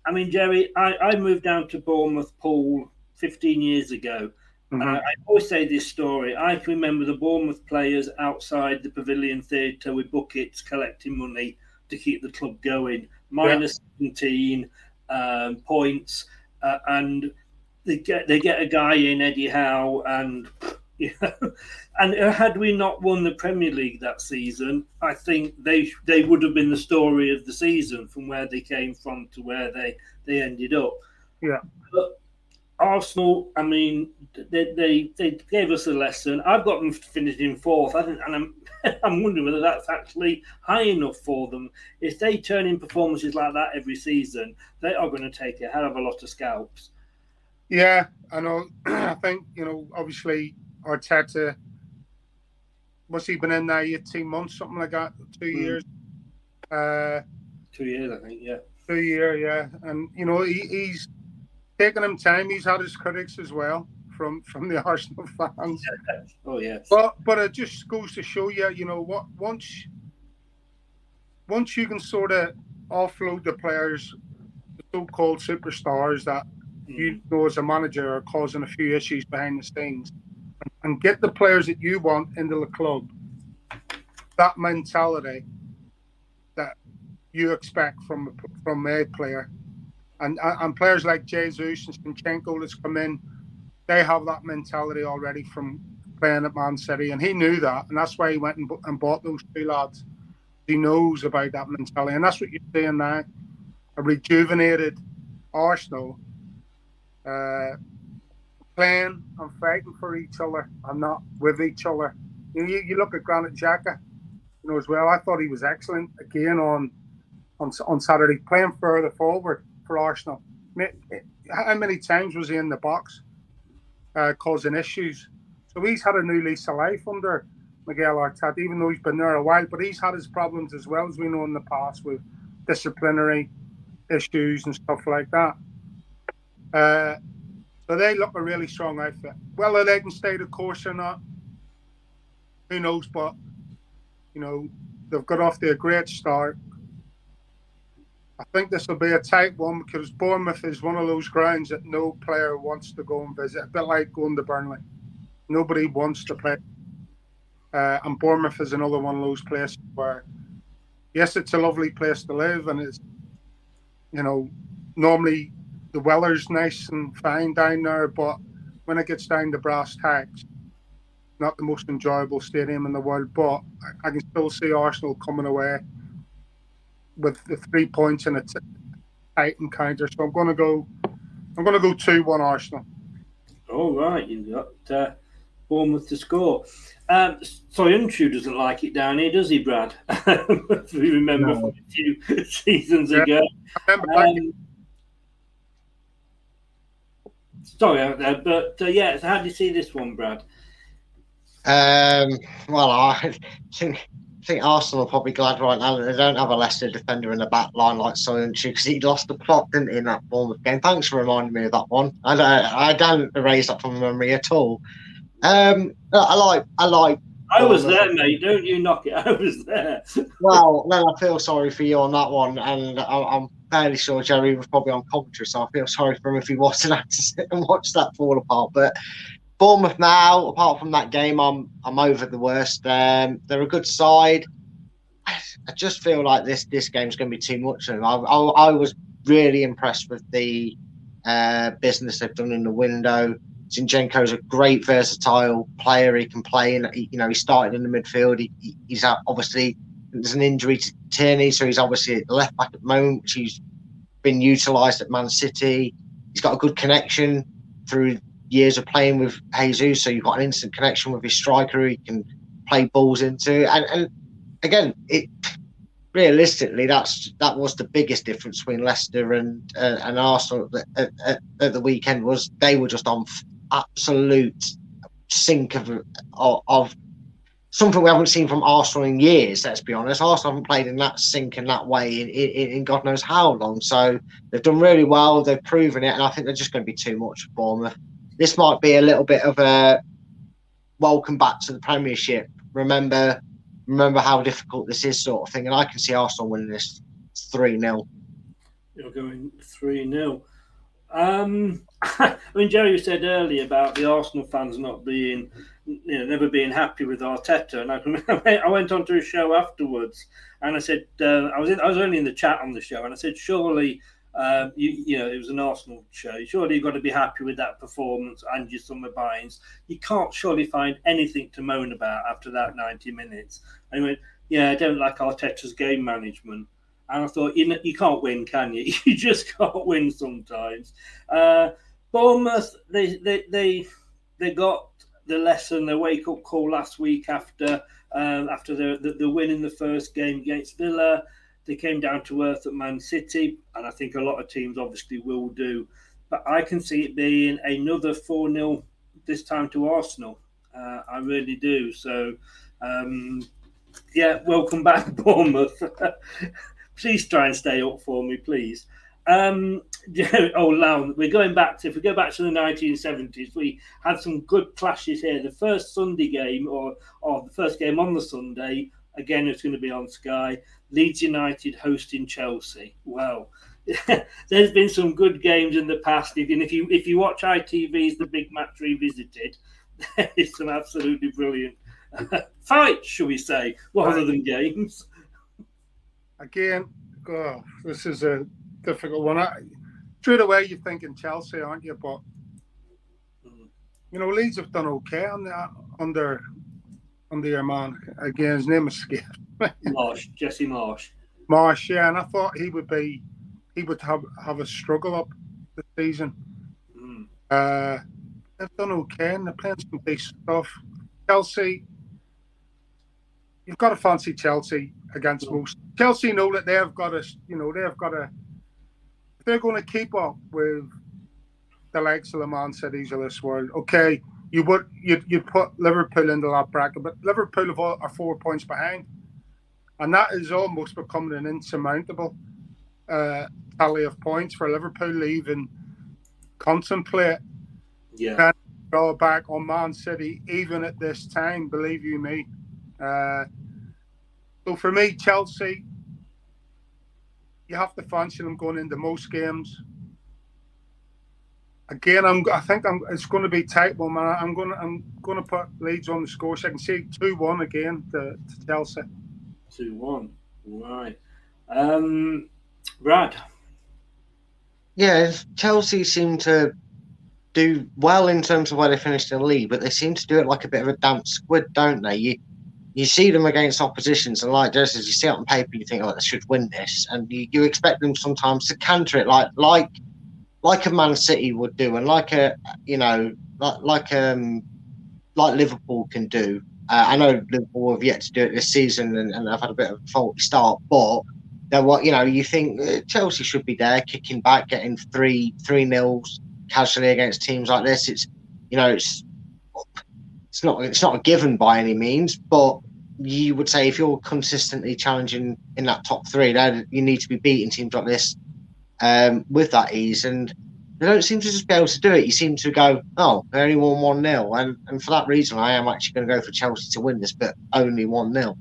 I mean, Gerry, I, I moved down to Bournemouth Poole 15 years ago. Mm-hmm. I always say this story. I can remember the Bournemouth players outside the Pavilion Theatre with buckets collecting money to keep the club going, minus yeah. 17 um, points. Uh, and they get they get a guy in Eddie Howe, and you know, and uh, had we not won the Premier League that season, I think they they would have been the story of the season from where they came from to where they they ended up. Yeah. But Arsenal, I mean, they, they they gave us a lesson. I've got them finishing fourth, I think, and I'm I'm wondering whether that's actually high enough for them. If they turn in performances like that every season, they are going to take a hell of a lot of scalps. Yeah, I know. I think you know. Obviously, Arteta. What's he been in there? Eighteen months, something like that. Two mm. years. Uh, two years, I think. Yeah. Two year, yeah, and you know he, he's taken him time. He's had his critics as well from from the Arsenal fans. oh yeah. But but it just goes to show you, you know, what once once you can sort of offload the players, the so-called superstars that you know as a manager are causing a few issues behind the scenes and get the players that you want into the club. That mentality that you expect from from a player. And and players like Jesus and Zinchenko that's come in they have that mentality already from playing at Man City and he knew that and that's why he went and, and bought those two lads. He knows about that mentality and that's what you're seeing now. A rejuvenated Arsenal uh, playing and fighting for each other and not with each other. You, know, you, you look at Granit Xhaka, you know, as well. I thought he was excellent again on on on Saturday, playing further forward for Arsenal. How many times was he in the box, uh, causing issues? So he's had a new lease of life under Mikel Arteta, even though he's been there a while. But he's had his problems as well as we know in the past with disciplinary issues and stuff like that. Uh, so they look a really strong outfit. Whether they can stay the course or not, who knows? But you know, they've got off to a great start. I think this will be a tight one because Bournemouth is one of those grounds that no player wants to go and visit. A bit like going to Burnley. Nobody wants to play. Uh, and Bournemouth is another one of those places where, yes, it's a lovely place to live, and it's, you know, normally the weller's nice and fine down there, but when it gets down to brass tacks, not the most enjoyable stadium in the world. But I, I can still see Arsenal coming away with the three points in a t- tight encounter. So I'm going to go. I'm going to go two one Arsenal. All right, you got uh, Bournemouth to score. Um, Soyuncu doesn't like it down here, does he, Brad? we remember no. a few seasons yeah. ago. I remember um, sorry out there, but uh, yeah. So how do you see this one, Brad? Um, well, I think think Arsenal are probably glad right now that they don't have a Leicester defender in the back line like Soyuncu because he lost the plot, didn't he, in that Bournemouth game? Thanks for reminding me of that one. I don't, I don't erase that from memory at all. Um, I like, I like. I was there, mate. Don't you knock it. I was there. well, then I feel sorry for you on that one, and I, am fairly sure Gerry was probably on commentary, so I feel sorry for him if he wasn't had to sit and watch that fall apart. But Bournemouth now, apart from that game, I'm I'm over the worst. Um, they're a good side. I just feel like this this game's going to be too much. for I, I, I was really impressed with the uh, business they've done in the window. Zinchenko's a great versatile player. He can play, in, you know he started in the midfield. He, he's obviously there's an injury to Tierney, so he's obviously left back at the moment, which he's been utilised at Man City. He's got a good connection through years of playing with Jesus, so you've got an instant connection with his striker he can play balls into. And, and again, it realistically that's that was the biggest difference between Leicester and uh, and Arsenal at, at, at, the weekend was they were just on absolute sync of, of, of something we haven't seen from Arsenal in years. Let's be honest, Arsenal haven't played in that sync in that way in, in, in God knows how long. So they've done really well. They've proven it, and I think they're just going to be too much for Bournemouth. This might be a little bit of a welcome back to the Premiership. Remember, remember how difficult this is, sort of thing. And I can see Arsenal winning this three 0 You're going three 0 um, I mean, Gerry you said earlier about the Arsenal fans not being, you know, never being happy with Arteta, and I, I went on to a show afterwards, and I said uh, I was in, I was only in the chat on the show, and I said surely. Uh, you, you know, it was an Arsenal show. Surely you've got to be happy with that performance and your summer buy-ins. You can't surely find anything to moan about after that 90 minutes. And he went, yeah, I don't like Arteta's game management. And I thought, you know, you can't win, can you? You just can't win sometimes. Uh, Bournemouth, they, they, they, they got the lesson, the wake up call last week after um, after the, the, the win in the first game against Villa. They came down to earth at Man City, and I think a lot of teams obviously will do. But I can see it being another 4 0 this time to Arsenal. Uh, I really do. So, um, yeah, welcome back, Bournemouth. please try and stay up for me, please. Um, oh, Lown, we're going back to, if we go back to the 1970s, we had some good clashes here. The first Sunday game, or, or the first game on the Sunday, again, it's going to be on Sky. Leeds United hosting Chelsea. Well, there's been some good games in the past. If, if you if you watch ITV's The Big Match Revisited, it's some absolutely brilliant fights, shall we say, rather than games again, oh, this is a difficult one. I, straight away, you're thinking Chelsea, aren't you? But you know, Leeds have done okay on the, under under your man. Again, his name escaped. Marsch, Jesse Marsch. Marsch, yeah, and I thought he would be, he would have have a struggle up the season. Mm. Uh, they've done okay, and they're playing some decent stuff. Chelsea, you've got to fancy Chelsea against most. Chelsea know that they've got a you know, they've got to. They're going to keep up with the likes of the Man Cities of this world, okay, you would you you put Liverpool into that bracket, but Liverpool have all, are four points behind, and that is almost becoming an insurmountable uh, tally of points for Liverpool to even contemplate. Yeah. Draw back on Man City, even at this time, believe you me. Uh, so for me, Chelsea, you have to fancy them going into most games. Again, I'm. I think I'm. It's going to be tight one, man. I'm going. To, I'm going to put Leeds on the score. So I can see two one again to, to Chelsea. Two one. Right. Um, Brad. Yeah, Chelsea seem to do well in terms of where they finished in the league, but they seem to do it like a bit of a damp squid, don't they? You you see them against oppositions, and like just as you see it on paper, you think, "Oh, they should win this," and you, you expect them sometimes to counter it, like like like a Man City would do, and like a you know like like um like Liverpool can do. Uh, I know Liverpool have yet to do it this season, and, and I've had a bit of a faulty start, but they're what you know. You think uh, Chelsea should be there, kicking back, getting three three nils casually against teams like this. It's you know it's it's not it's not a given by any means, but you would say if you're consistently challenging in that top three, then you need to be beating teams like this um, with that ease. And they don't seem to just be able to do it. You seem to go, oh, they only won 1 0. And, and for that reason, I am actually going to go for Chelsea to win this, but only 1 0.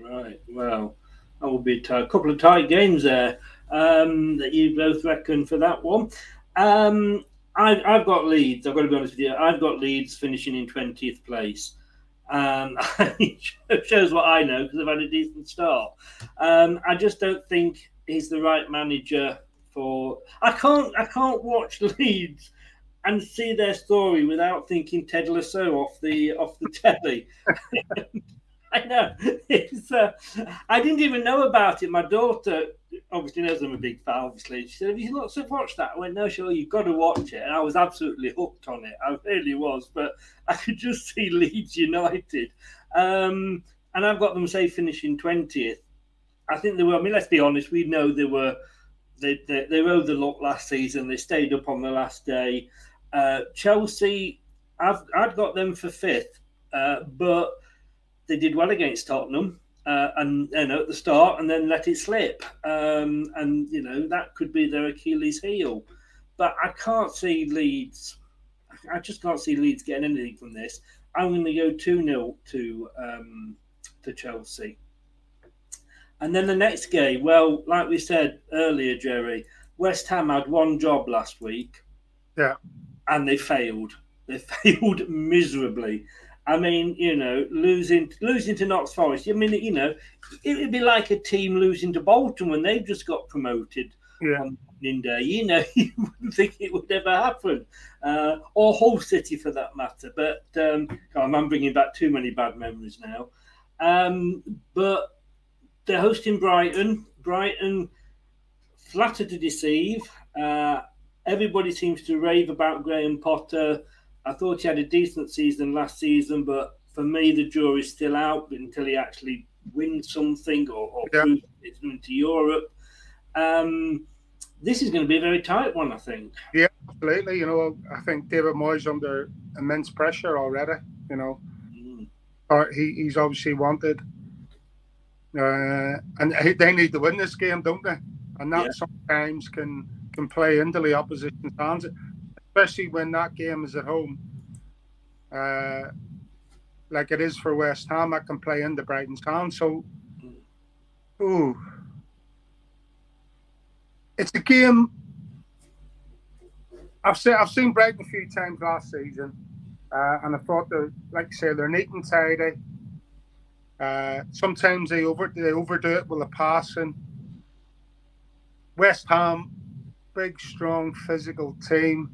Right. Well, that will be a couple of tight games there um, that you both reckon for that one. Um, I've, I've got Leeds. I've got to be honest with you. I've got Leeds finishing in 20th place. Um, it shows what I know because I've had a decent start. Um, I just don't think he's the right manager for. I can't. I can't watch Leeds and see their story without thinking Ted Lasso off the off the telly. I know. It's, uh, I didn't even know about it. My daughter obviously knows I'm a big fan, obviously. She said, Have you not watched that? I went, No, sure, you've got to watch it. And I was absolutely hooked on it. I really was. But I could just see Leeds United. Um, and I've got them, say, finishing 20th. I think they were, I mean, let's be honest, we know they were, they, they, they rode the luck last season. They stayed up on the last day. Uh, Chelsea, I've, I've got them for fifth. Uh, but they did well against Tottenham. Uh, and you know at the start, and then let it slip, um, and you know that could be their Achilles heel. But I can't see Leeds. I just can't see Leeds getting anything from this. I'm going to go two 0 to um, to Chelsea. And then the next game, well, like we said earlier, Gerry, West Ham had one job last week. Yeah. And they failed. They failed miserably. I mean, you know, losing losing to Notts Forest. I mean, you know, it would be like a team losing to Bolton when they've just got promoted yeah. on opening day. You know, you wouldn't think it would ever happen, uh, or Hull City for that matter. But um, I'm bringing back too many bad memories now. Um, but they're hosting Brighton. Brighton, flatter to deceive. Uh, everybody seems to rave about Graham Potter. I thought he had a decent season last season, but for me, the jury's still out until he actually wins something or, or Yeah. proves it's into Europe. Um, this is going to be a very tight one, I think. Yeah, absolutely. You know, I think David Moyes under immense pressure already. You know, Mm. or he, he's obviously wanted, uh, and he- they need to win this game, don't they? And that Yeah. sometimes can can play into the opposition's hands, especially when that game is at home. Uh, like it is for West Ham, I can play into Brighton's town, So, ooh, it's a game. I've seen I've seen Brighton a few times last season, uh, and I thought they're like I say they're neat and tidy. Uh, sometimes they over they overdo it with the passing. West Ham, big, strong, physical team.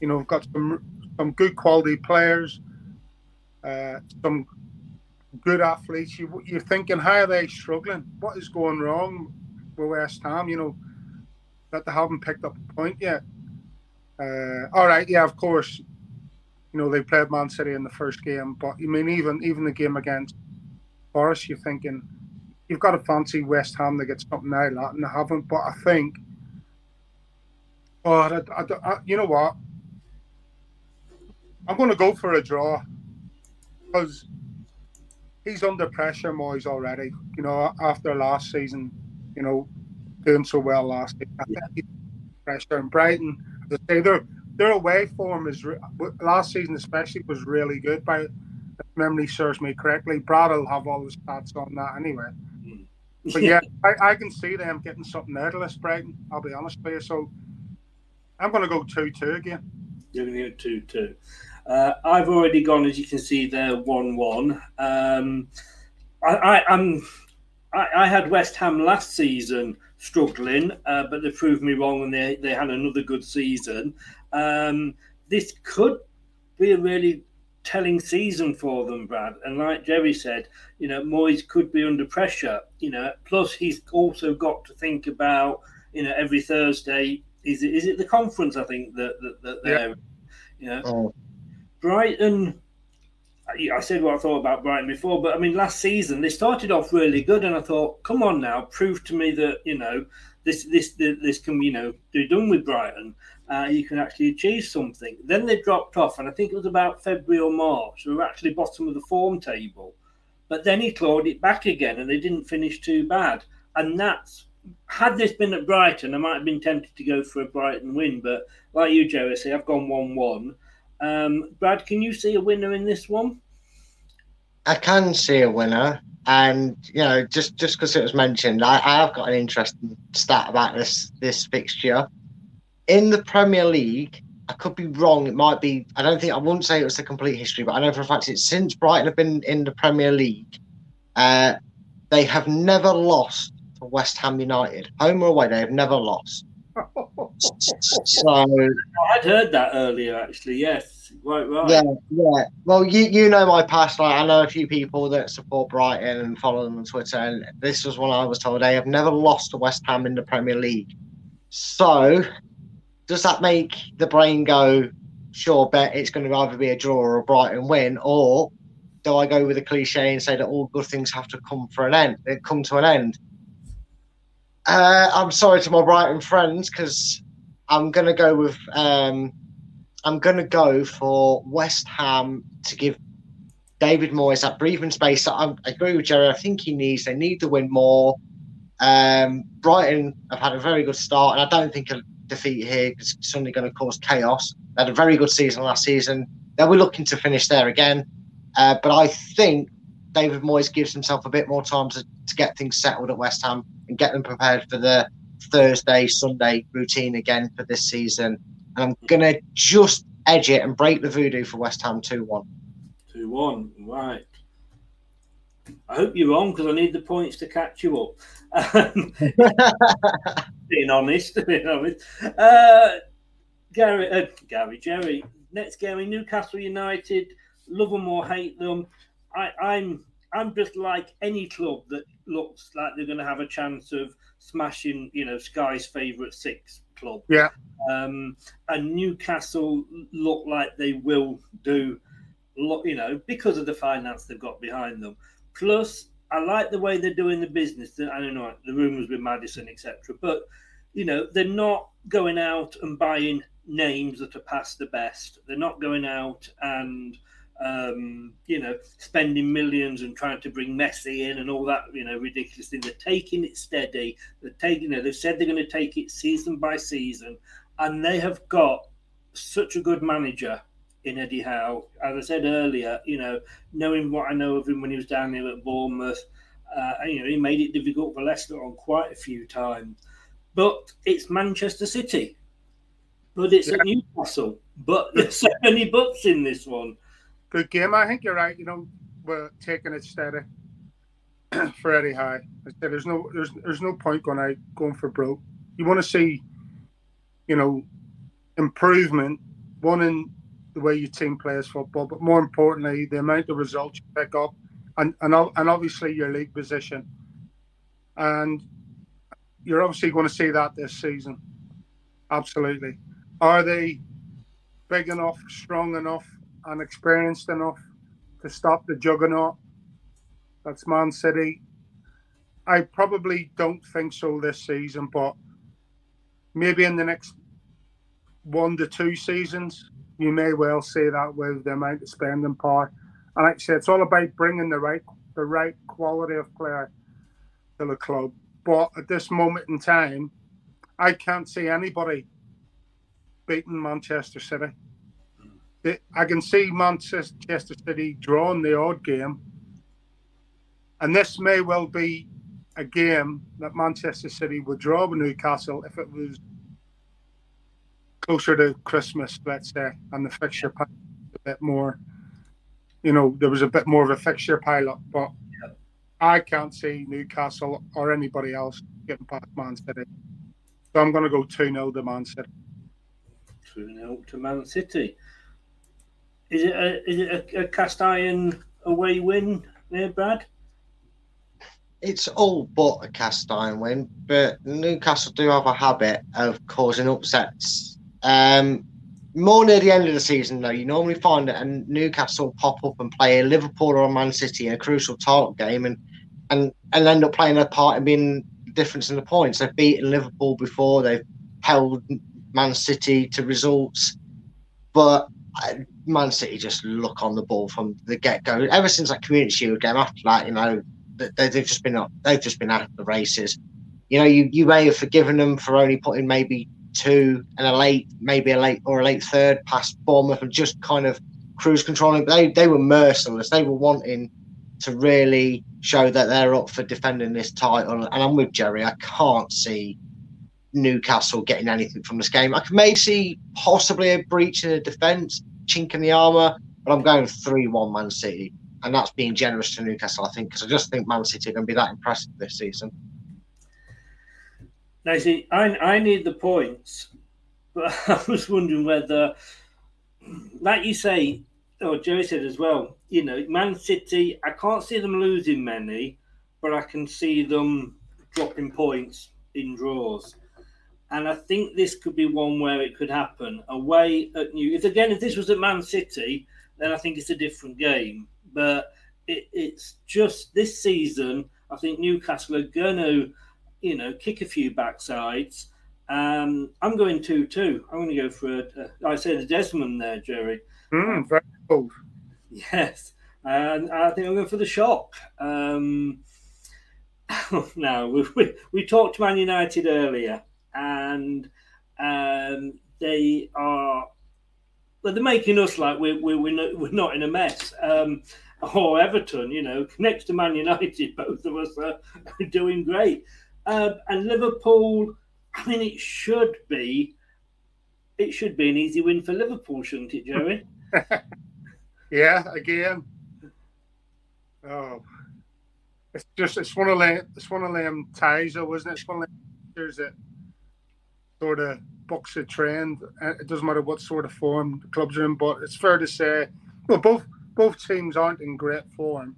You know, we've got some some good quality players, uh, some good athletes. You, you're thinking, how are they struggling? What is going wrong with West Ham? You know, that they haven't picked up a point yet. Uh, all right, yeah, of course. You know they played Man City in the first game, but I mean even even the game against Forest, you're thinking you've got to fancy West Ham to get something out of that, and they haven't. But I think, oh, I, I, I, you know what? I'm going to go for a draw because he's under pressure, Moyes already. You know, after last season, you know, doing so well last season, I think he's pressure. And Brighton, as I say, their their away form is re- last season especially was really good. By if memory serves me correctly, Brad will have all the stats on that anyway. Mm. But yeah, I, I can see them getting something out of this Brighton. I'll be honest with you. So I'm going to go two two again. You're going to go two two. Uh, I've already gone, as you can see, there one one. Um, I, I, I'm, I, I had West Ham last season struggling, uh, but they proved me wrong, and they they had another good season. Um, this could be a really telling season for them, Brad. And like Gerry said, you know, Moyes could be under pressure. You know, plus he's also got to think about, you know, every Thursday. Is it is it the conference? I think that that, that they're, you know, Oh, Brighton. I said what I thought about Brighton before, but I mean, last season they started off really good, and I thought, come on now, prove to me that you know this this this can you know be done with Brighton. Uh, you can actually achieve something. Then they dropped off, and I think it was about February or March. They were actually bottom of the form table, but then he clawed it back again, and they didn't finish too bad. And that's had this been at Brighton, I might have been tempted to go for a Brighton win, but like you, Joe, say I've gone one-one. Um, Brad, can you see a winner in this one? I can see a winner, and you know, just just because it was mentioned, I, I have got an interesting stat about this this fixture in the Premier League. I could be wrong. It might be. I don't think I wouldn't say it was the complete history, but I know for a fact it's since Brighton have been in the Premier League, uh, they have never lost to West Ham United, home or away. They have never lost. So I'd heard that earlier, actually. Yes, right, right. yeah, yeah. Well, you you know my past. Like I know a few people that support Brighton and follow them on Twitter, and this was when I was told they have never lost to West Ham in the Premier League. So, does that make the brain go? Sure, bet it's going to either be a draw or a Brighton win, or do I go with a cliche and say that all good things have to come for an end? They come to an end. Uh, I'm sorry to my Brighton friends because I'm to go with. Um, I'm to go for West Ham to give David Moyes that breathing space. I, I agree with Gerry. I think he needs. They need to win more. Um, Brighton have had a very good start, and I don't think a defeat here is suddenly going to cause chaos. They had a very good season last season. They were looking to finish there again, uh, but I think David Moyes gives himself a bit more time to, to get things settled at West Ham and get them prepared for the Thursday, Sunday routine again for this season. And I'm going to just edge it and break the voodoo for West Ham 2 1. 2 1, right. I hope you're wrong because I need the points to catch you up. Um, being honest, being honest. Uh, Gary, uh, Gary, Gerry, next game, Newcastle United, love them or hate them. I, I'm I'm just like any club that looks like they're going to have a chance of smashing, you know, Sky's favourite six club. Yeah. Um, and Newcastle look like they will do, you know, because of the finance they've got behind them. Plus, I like the way they're doing the business. I don't know the rumours with Maddison, etc. But you know, they're not going out and buying names that are past the best. They're not going out and um, you know, spending millions and trying to bring Messi in and all that, you know, ridiculous thing. They're taking it steady. They're taking, you know, they've said they're going to take it season by season, and they have got such a good manager in Eddie Howe. As I said earlier, you know, knowing what I know of him when he was down here at Bournemouth, uh, and, you know, he made it difficult for Leicester on quite a few times. But it's Manchester City, but it's at Newcastle. But there's so many buts in this one good game. I think you're right. You know, we're taking it steady for Eddie Howe. I said there's no there's there's no point going out going for broke. You want to see, you know, improvement. One in the way your team plays football, but more importantly, the amount of results you pick up, and and and obviously your league position. And you're obviously going to see that this season. Absolutely. Are they big enough, strong enough, and experienced enough to stop the juggernaut that's Man City. I probably don't think so this season, but maybe in the next one to two seasons, you may well see that with the amount of spending power. And like I said, it's all about bringing the right the right quality of player to the club. But at this moment in time, I can't see anybody beating Manchester City. I can see Manchester City drawing the odd game, and this may well be a game that Manchester City would draw with Newcastle if it was closer to Christmas, let's say, and the fixture a bit more. You know, there was a bit more of a fixture pilot, but I can't see Newcastle or anybody else getting past Man City. So I'm going to go 2 0 to Man City. 2 0 to Man City. Is it a is it a, a cast iron away win there, Brad? It's all but a cast iron win, but Newcastle do have a habit of causing upsets. Um, more near the end of the season, though, you normally find that and Newcastle pop up and play a Liverpool or a Man City in a crucial title game, and and and end up playing a part in being the difference in the points. They've beaten Liverpool before. They've held Man City to results, but Man City just look on the ball from the get go. Ever since that Community Shield game, after that, you know, they, have just been they've just been at the races. you know, you, you may have forgiven them for only putting maybe two and a late, maybe a late or a late third past Bournemouth and just kind of cruise controlling. But they, they were merciless. They were wanting to really show that they're up for defending this title. And I'm with Gerry. I can't see Newcastle getting anything from this game. I can maybe see possibly a breach in the defence, chink in the armour, but I'm going 3 1 Man City. And that's being generous to Newcastle, I think, because I just think Man City are going to be that impressive this season. Now, see, I, I need the points, but I was wondering whether, like you say, or Joe said as well, you know, Man City, I can't see them losing many, but I can see them dropping points in draws. And I think this could be one where it could happen away at New. If again, if this was at Man City, then I think it's a different game. But it, it's just this season. I think Newcastle are going to you know, kick a few backsides. Um, I'm going two two. I'm going to go for a, a, I said a Desmond there, Gerry. Mm, very cool. Yes, and I think I'm going for the shock. Um, now we, we, we talked Man United earlier, and um, they are, but they're making us like we're we're, we're, not, we're not in a mess. Um, or Everton, you know, next to Man United, both of us are doing great. Uh, and Liverpool, I mean, it should be, it should be an easy win for Liverpool, shouldn't it, Joey? yeah, again. Oh, it's just it's one of them it's one of them ties, though, isn't it? It's one of them that sort of bucks a trend. It doesn't matter what sort of form the clubs are in, but it's fair to say, well, both both teams aren't in great form.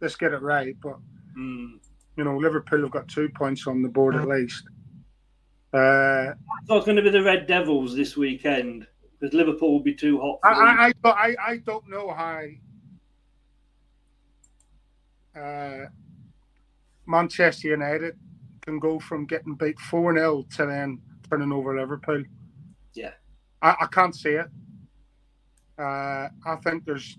Let's get it right, but. Mm you know, Liverpool have got two points on the board at least. Uh, it's going to be the Red Devils this weekend because Liverpool will be too hot. I, I, I, I, I don't know how uh, Manchester United can go from getting beat 4 0 to then turning over Liverpool. Yeah. I, I can't see it. Uh, I think there's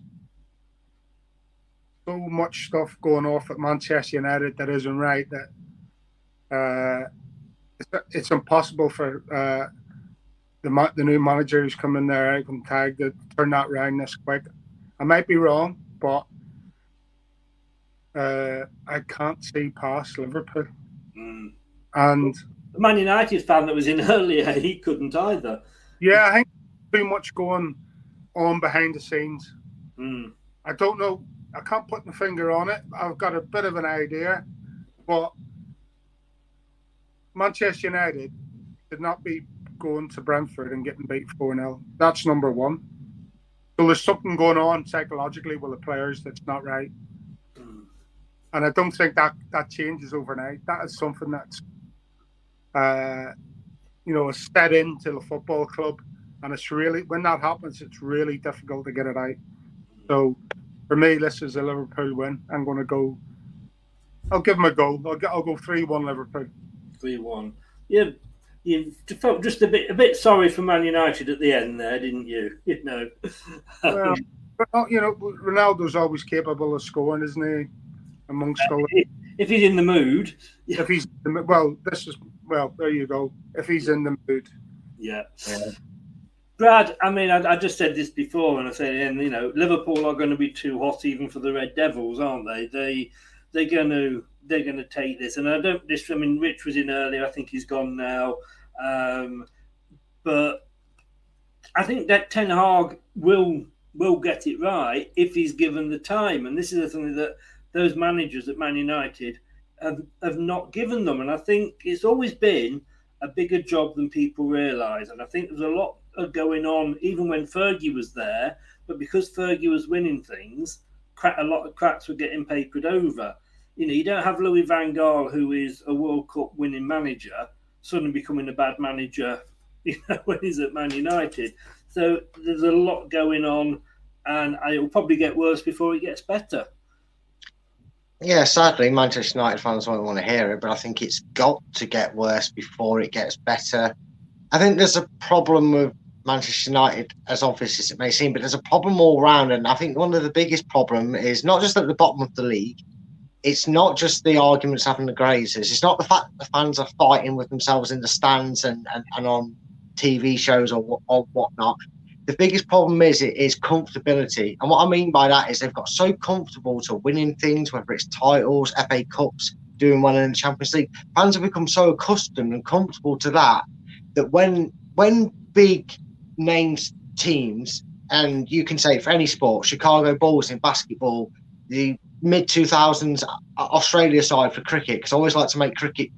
so much stuff going off at Manchester United that isn't right that uh, it's, it's, impossible for uh, the the new manager who's coming there out from tag to turn that around this quick. I might be wrong, but uh, I can't see past Liverpool. Mm. And the Man United fan that was in earlier, he couldn't either. Yeah, I think too much going on behind the scenes. Mm. I don't know I can't put my finger on it. I've got a bit of an idea, but Manchester United did not be going to Brentford and getting beat 4 0. That's number one. So there's something going on psychologically with the players that's not right. And I don't think that that changes overnight. That is something that's, uh, you know, a set into the football club. And it's really, when that happens, it's really difficult to get it out. So for me, this is a Liverpool win. I'm going to go. I'll give them a go. I'll, get, I'll go three one Liverpool. Three one. Yeah, you felt just a bit a bit sorry for Man United at the end there, didn't you? You know. well, but you know, Ronaldo's always capable of scoring, isn't he? Amongst all. If he's in the mood. If he's well, this is well. There you go. If he's in the mood. Yeah. yeah. Brad, I mean, I, I, just said this before, and I said, and you know, Liverpool are going to be too hot even for the Red Devils, aren't they? They they're going to they're going to take this, and I don't. This, I mean, Rich was in earlier. I think he's gone now, um, but I think that Ten Hag will will get it right if he's given the time, and this is something that those managers at Man United have have not given them, and I think it's always been a bigger job than people realise, and I think there's a lot going on even when Fergie was there. But because Fergie was winning things, a lot of cracks were getting papered over. You know, you don't have Louis Van Gaal, who is a World Cup winning manager, suddenly becoming a bad manager. You know, when he's at Man United. So there's a lot going on, and it will probably get worse before it gets better. Yeah, sadly, Manchester United fans won't want to hear it, but I think it's got to get worse before it gets better. I think there's a problem with Manchester United, as obvious as it may seem, but there's a problem all round. And I think one of the biggest problem is not just at the bottom of the league, it's not just the arguments having the Glazers. It's not the fact that the fans are fighting with themselves in the stands and, and, and on TV shows or, or whatnot. The biggest problem is it is comfortability, and what I mean by that is they've got so comfortable to winning things, whether it's titles, FA Cups, doing well in the Champions League. Fans have become so accustomed and comfortable to that that when when big names teams and you can say for any sport, Chicago Bulls in basketball, the mid 2000s uh, Australia side for cricket, because I always like to make cricket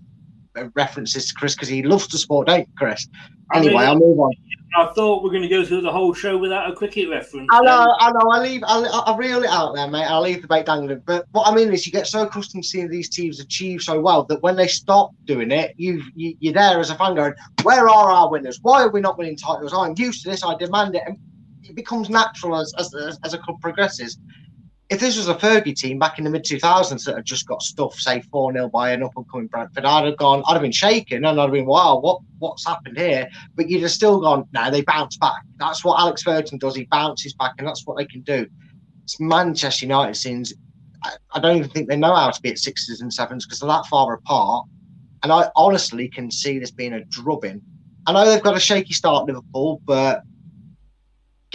Uh, references to Chris because he loves to sport, don't you, Chris? Anyway, I will move on. I thought we are going to go through the whole show without a cricket reference. I know, um, I know. I leave. I, I reel it out there, mate. I'll leave the bait dangling. But what I mean is, you get so accustomed to seeing these teams achieve so well that when they stop doing it, you, you you're there as a fan going, "Where are our winners? Why are we not winning titles? I'm used to this. I demand it." And it becomes natural as as, as a club progresses if this was a Fergie team back in the mid 2000s that had just got stuff, say 4 0 by an up and coming Brentford, I'd have gone, I'd have been shaken and I'd have been, wow, what what's happened here? But you'd have still gone, no, they bounce back. That's what Alex Ferguson does. He bounces back, and that's what they can do. It's Manchester United scenes. I, I don't even think they know how to be at sixes and sevens because they're that far apart. And I honestly can see this being a drubbing. I know they've got a shaky start, Liverpool, but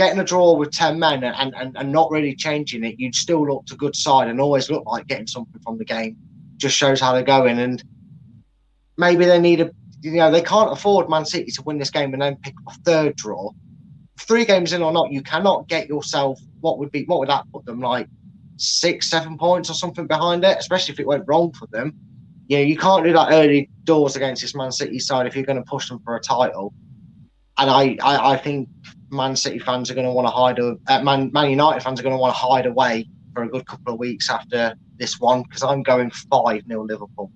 getting a draw with 10 men and, and, and not really changing it, you'd still look to good side and always look like getting something from the game. Just shows how they're going. And maybe they need a, you know, they can't afford Man City to win this game and then pick a third draw. Three games in or not, you cannot get yourself what would be, what would that put them like six, seven points or something behind it, especially if it went wrong for them. You know, you can't do that early doors against this Man City side if you're going to push them for a title. And I, I, I think Man City fans are going to want to hide, uh, Man, Man United fans are going to want to hide away for a good couple of weeks after this one because I'm going 5 0 Liverpool.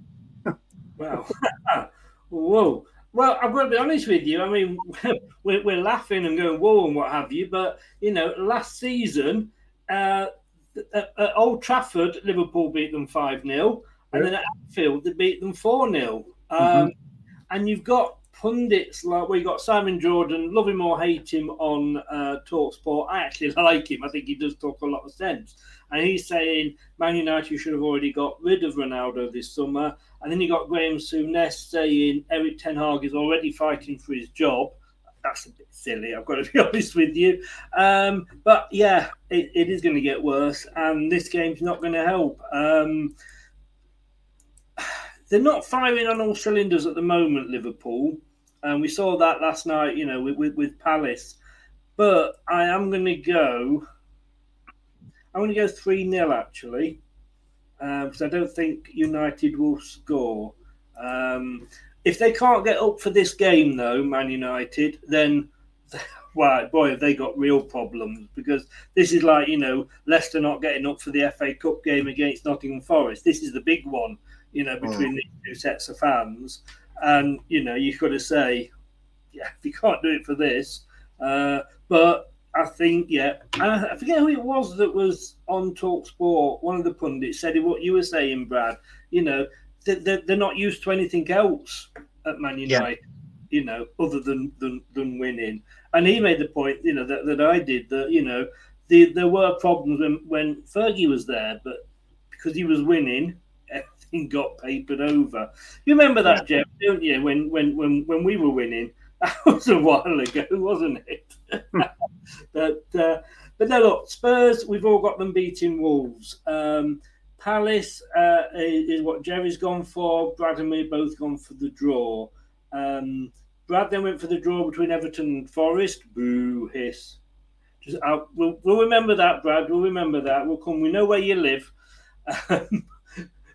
Wow. Whoa. Well, I've got to be honest with you. I mean, we're, we're laughing and going, whoa, and what have you. But, you know, last season, uh, at, at Old Trafford, Liverpool beat them 5 0. And then at Anfield, they beat them 4 0. Um, mm-hmm. And you've got pundits like we got Simon Jordan, love him or hate him on uh, Talksport. I actually like him. I think he does talk a lot of sense. And he's saying Man United should have already got rid of Ronaldo this summer. And then you got Graham Souness saying Erik Ten Hag is already fighting for his job. That's a bit silly, I've got to be honest with you. Um, but yeah, it, it is going to get worse, and this game's not going to help. Um, they're not firing on all cylinders at the moment, Liverpool. And we saw that last night, you know, with, with, with Palace. But I am going to go. I'm going to go 3 0 actually, because um, I don't think United will score. Um, if they can't get up for this game, though, Man United, then, wow, boy, have they got real problems because this is like, you know, Leicester not getting up for the FA Cup game against Nottingham Forest. This is the big one you know, between mm. these two sets of fans. And, you know, you've got to say, yeah, if you can't do it for this. Uh, but I think, yeah, I forget who it was that was on Talk Sport. One of the pundits said what you were saying, Brad. You know, they're, they're not used to anything else at Man United, yeah. you know, other than, than, than winning. And he made the point, you know, that, that I did that, you know, the, there were problems when, when Fergie was there, but because he was winning, got papered over. You remember that, Jeff, don't you? When when when when we were winning, that was a while ago, wasn't it? but uh, but no, look, Spurs. We've all got them beating Wolves. Um, Palace uh, is what Gerry's gone for. Brad and me both gone for the draw. Um, Brad then went for the draw between Everton and Forest. Boo hiss. Just, uh, we'll, we'll remember that, Brad. We'll remember that. We'll come. We know where you live. Um,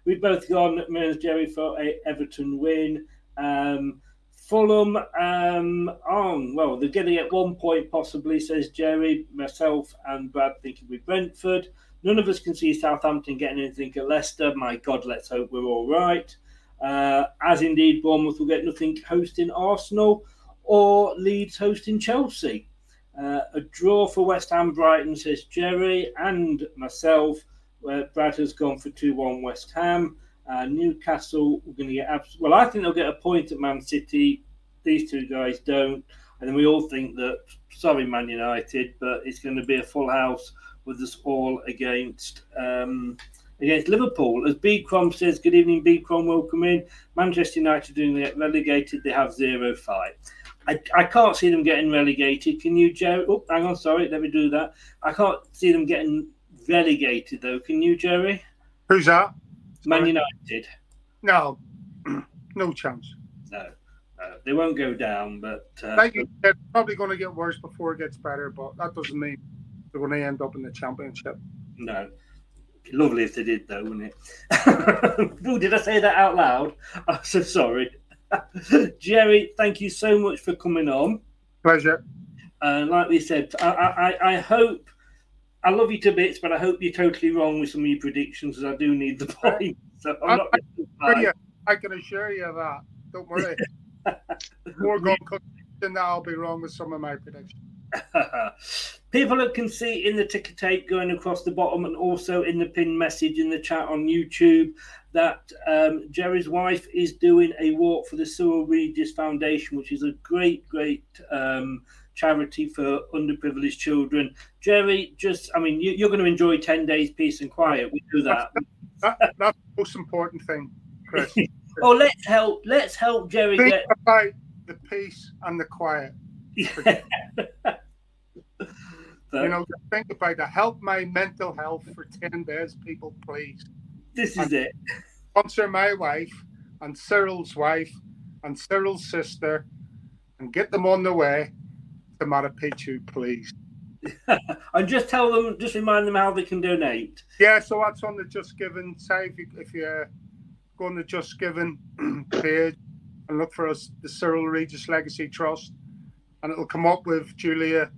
We've both gone, me and Gerry, for a Everton win. Um, Fulham um, on, well, they're getting at one point possibly, says Gerry. Myself and Brad thinking with Brentford. None of us can see Southampton getting anything at Leicester. My God, let's hope we're all right. Uh, as indeed, Bournemouth will get nothing hosting Arsenal or Leeds hosting Chelsea. Uh, a draw for West Ham Brighton, says Gerry, and myself where Brad has gone for 2 1 West Ham. Uh, Newcastle, we're going to get abs- well. I think they'll get a point at Man City. These two guys don't, and then we all think that. Sorry, Man United, but it's going to be a full house with us all against um, against Liverpool. As B Crom says, good evening, B Crom, welcome in. Manchester United doing get relegated, they have 0 5. I, I can't see them getting relegated. Can you, Gerry? Oh, hang on, sorry, let me do that. I can't see them getting relegated, though. Can you, Gerry? Who's that? Man United. No, no chance. No, no, they won't go down, but. Uh, Like you said, probably going to get worse before it gets better, but that doesn't mean they're going to end up in the championship. No. Lovely if they did, though, wouldn't it? oh, did I say that out loud? I'm so sorry. Gerry, thank you so much for coming on. Pleasure. Uh, like we said, I, I, I hope I love you to bits, but I hope you're totally wrong with some of your predictions, because I do need the point. So I'm I, not I, you, I can assure you that. Don't worry. More going than that, I'll be wrong with some of my predictions. People can see in the ticker tape going across the bottom and also in the pinned message in the chat on YouTube that um, Gerry's wife is doing a walk for the Cyril Regis Foundation, which is a great, great um, charity for underprivileged children. Gerry, just, I mean, you, you're going to enjoy 10 days peace and quiet. We do that. That, that's the most important thing, Chris. oh, let's help. Let's help Gerry Think get. about the peace and the quiet. So, You know, think about that. Help my mental health for 10 days, people, please. this is it. Sponsor my wife and Cyril's wife and Cyril's sister and get them on the way to Machu Picchu, please. and just tell them, just remind them how they can donate. Yeah, so that's on the Just Giving side. If you, if you uh, go on the Just Giving page and look for us, the Cyril Regis Legacy Trust, and it'll come up with Julia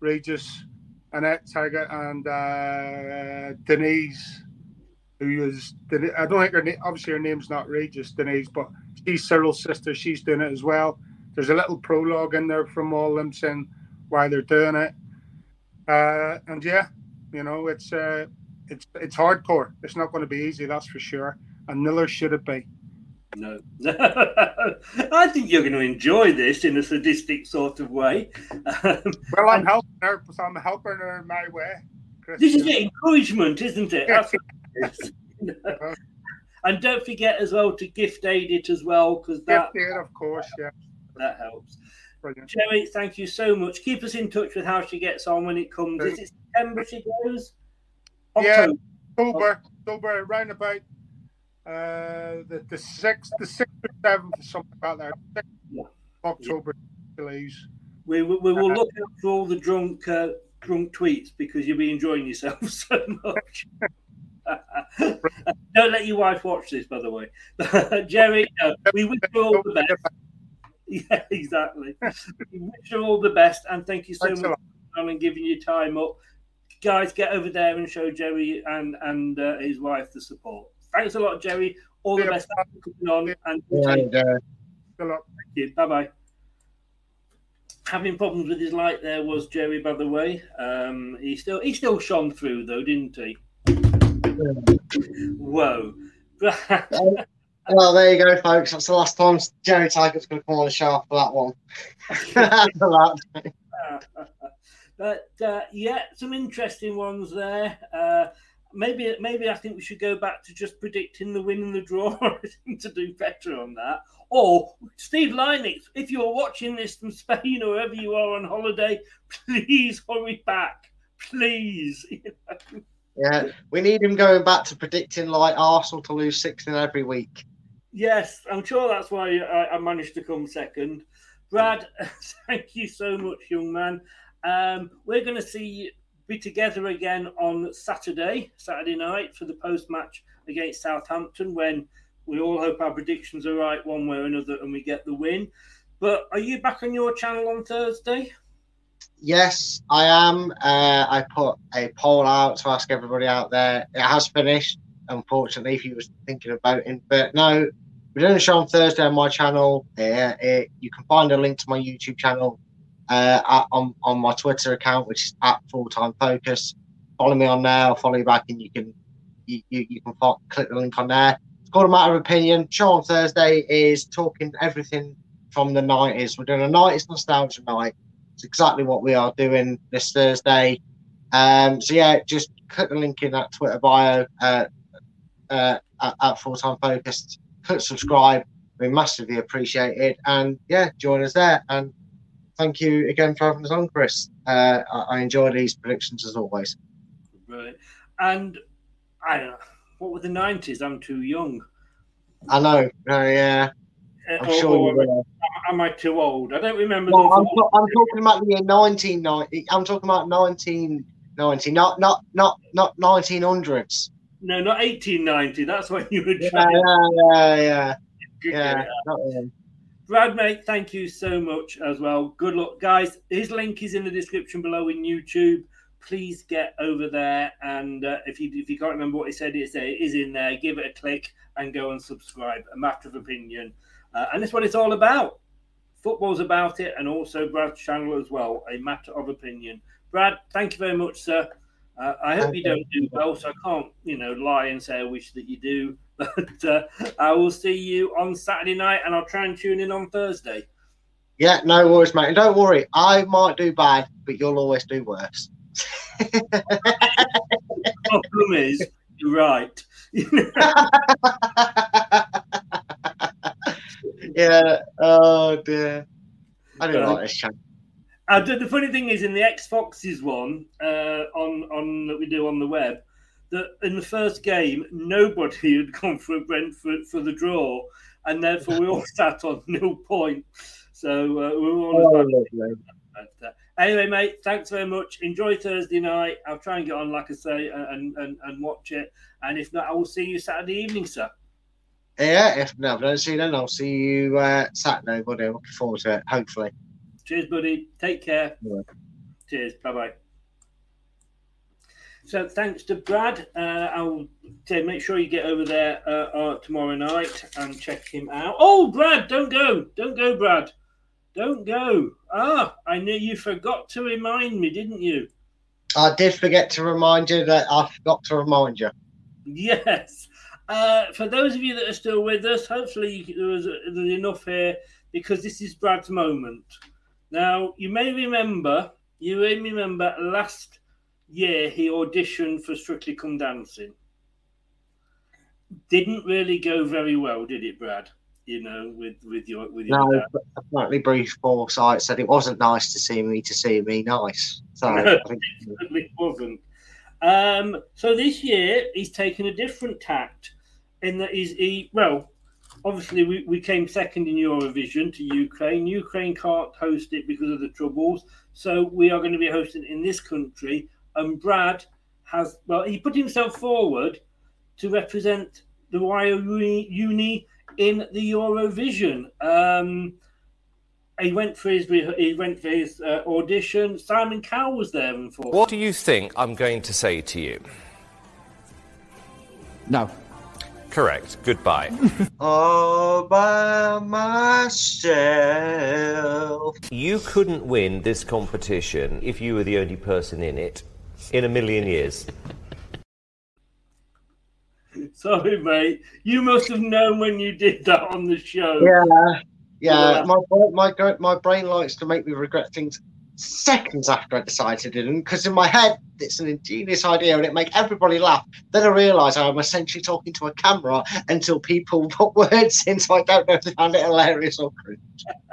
Regis, Annette Taggart, and uh, Denise, who is, I don't think her name, obviously her name's not Regis, Denise, but she's Cyril's sister. She's doing it as well. There's a little prologue in there from all them saying why they're doing it. Uh, and yeah, you know, it's uh, it's it's hardcore. It's not going to be easy, that's for sure. And neither should it be. No. I think you're going to enjoy this in a sadistic sort of way. Um, Well, I'm helping her, so I'm helping her in my way. Chris. this is encouragement, isn't it? It and don't forget as well to gift aid it as well, because that, Gift aid, of course, yeah. That helps. Brilliant. Gerry, thank you so much. Keep us in touch with how she gets on when it comes. Is it September she goes? Yeah. October. October, October, around about uh, the the sixth, the sixth or seventh, something like that. Yeah. October, leaves. We, we, we will look out for all the drunk uh, drunk tweets because you'll be enjoying yourself so much. Don't let your wife watch this, by the way. Gerry, uh, we wish you all the best. Yeah, exactly. wish you all the best, and thank you so Thanks much lot. for coming and giving your time up. Guys, get over there and show Gerry and and uh, his wife the support. Thanks a lot, Gerry. All the Yeah. best for coming on, and And, uh, Good luck. Thank you. Bye bye. Having problems with his light there was Gerry, by the way. Um, he still he still shone through though, didn't he? Whoa. well, there you go, folks. That's the last time Gerry Taggart's going to come on the show for that one. That. but uh, yeah, some interesting ones there. Uh, maybe maybe I think we should go back to just predicting the win and the draw. To do better on that. Or Steve Lynex, if you're watching this from Spain or wherever you are on holiday, please hurry back, please. Yeah, we need him going back to predicting like Arsenal to lose six in every week. Yes, I'm sure that's why I, I managed to come second. Brad, thank you so much, young man. Um, we're going to see be together again on Saturday, Saturday night for the post match against Southampton when we all hope our predictions are right one way or another and we get the win. But are you back on your channel on Thursday? Yes, I am. Uh, I put a poll out to ask everybody out there. It has finished, unfortunately, if you was thinking of voting. But no, we're doing a show on Thursday on my channel. Uh, it, you can find a link to my YouTube channel uh, on, on my Twitter account, which is at Full Time Focus. Follow me on there. I'll follow you back, and you can you, you, you can fo- click the link on there. It's called a matter of opinion. Show on Thursday is talking everything from the 90s. We're doing a 90s nostalgia night. It's exactly what we are doing this Thursday. Um, so yeah, just click the link in that Twitter bio. Uh, uh, at, at Full Time Focused. Click subscribe. We massively appreciate it. And yeah, join us there. And thank you again for having us on, Chris. Uh, I, I enjoy these predictions as always. Right. And I don't know. What were the 90s? I'm too young. I know. Uh, yeah. I'm Uh, sure or- you will. Am I too old? I don't remember. No, I'm, ta- I'm talking about the year 1990. I'm talking about 1990, not not not not 1900s. No, not 1890. That's when you were Yeah, trying. yeah, yeah, yeah. Good yeah. get it out. not them. Brad, mate, thank you so much as well. Good luck, guys. His link is in the description below in YouTube. Please get over there, and uh, if you if you can't remember what he said, it's, it is in there. Give it a click and go and subscribe. A matter of opinion, uh, and that's what it's all about. Football's about it, and also Brad's channel as well. A matter of opinion. Brad, thank you very much, sir. Uh, I hope you don't do well, so I can't, you know, lie and say I wish that you do. But uh, I will see you on Saturday night, and I'll try and tune in on Thursday. Yeah, no worries, mate. And don't worry, I might do bad, but you'll always do worse. Problem is, you're right. yeah. Oh dear. I don't like this channel. Uh, the, the funny thing is, in the X Foxes one uh, on on that we do on the web, that in the first game nobody had gone for Brentford for the draw, and therefore we all sat on nil point. So uh, we were all Oh, as. But, uh, anyway, mate, thanks very much. Enjoy Thursday night. I'll try and get on, like I say, and, and, and watch it. And if not, I will see you Saturday evening, sir. Yeah, if no, I don't see you then, I'll see you uh, Saturday, buddy. I'm looking forward to it, hopefully. Cheers, buddy. Take care. Yeah. Cheers. Bye bye. So thanks to Brad. Uh, I'll say make sure you get over there uh, uh, tomorrow night and check him out. Oh, Brad, don't go. Don't go, Brad. Don't go. Ah, I knew you forgot to remind me, didn't you? I did forget to remind you that I forgot to remind you. Yes. Uh, for those of you that are still with us, hopefully there was there's enough here because this is Brad's moment. Now, you may remember, you may remember last year he auditioned for Strictly Come Dancing. Didn't really go very well, did it, Brad? You know, with with your with your No, apparently Bruce Forsyth said it wasn't nice to see me to see me nice. So I think Certainly wasn't. Um, so this year he's taken a different tact in that he's he well, obviously we, we came second in Eurovision to Ukraine. Ukraine can't host it because of the troubles, so we are going to be hosting in this country. And Brad has well, he put himself forward to represent the YO Uni, Uni in the Eurovision. Um, he went for his he went for his uh, audition. Simon Cowell was there, unfortunately. What do you think I'm going to say to you? No. Correct. Goodbye. all by myself. you couldn't win this competition if you were the only person in it in a million years. Sorry, mate. You must have known when you did that on the show. Yeah, Yeah. yeah. My my my brain likes to make me regret things seconds after I decided them because in my head it's an ingenious idea and it make everybody laugh. Then I realise I'm essentially talking to a camera until people put words in, so I don't know if they found it hilarious or cringe.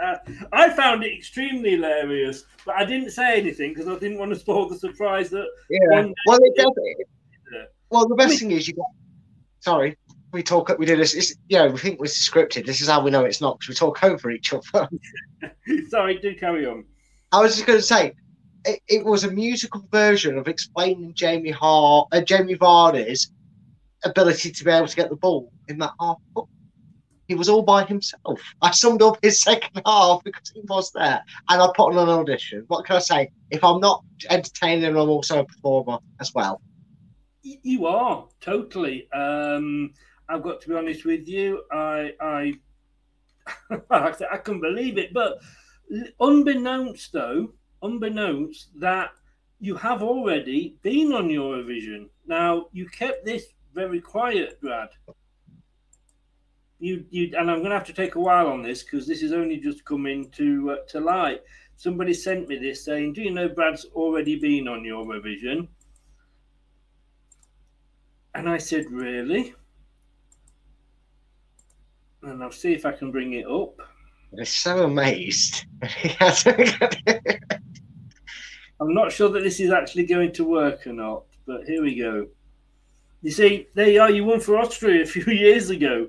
Uh, I found it extremely hilarious, but I didn't say anything because I didn't want to spoil the surprise that. Yeah. Well, it does. Well, the best thing is you got. Sorry, we talk. We do this. It's, you know, we think we're scripted. This is how we know it's not because we talk over each other. Sorry, do carry on. I was just going to say, it, it was a musical version of explaining Jamie Hart, uh, Jamie Vardy's ability to be able to get the ball in that half. He was all by himself. I summed up his second half because he was there, and I put on an audition. What can I say? If I'm not entertaining, I'm also a performer as well. You are totally. Um, I've got to be honest with you. I, I, I, couldn't believe it. But unbeknownst, though, unbeknownst that you have already been on Eurovision. Now you kept this very quiet, Brad. You, you, and I'm going to have to take a while on this because this is only just coming to uh, to light. Somebody sent me this saying, "Do you know Brad's already been on Eurovision?" And I said, Really? and I'll see if I can bring it up. I'm so amazed. I'm not sure that this is actually going to work or not, but here we go. You see, there you are. You won for Austria a few years ago.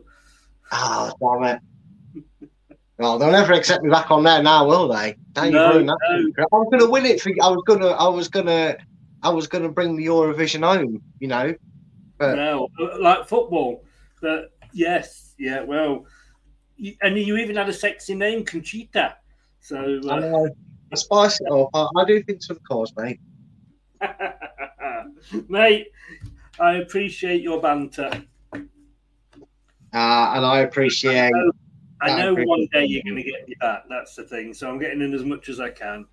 Oh, damn it. Well, they'll never accept me back on there now, will they? No, no. I was gonna win it for you. I was gonna I was gonna I was gonna bring the Eurovision home, you know. But No, like football. But yes, yeah, well, and you even had a sexy name, Conchita. So, I uh, know I spice it up. I, I do things for the cause, mate. mate, I appreciate your banter. Uh, and I appreciate I I know appreciate one day you're going to get me back. That's the thing. So I'm getting in as much as I can.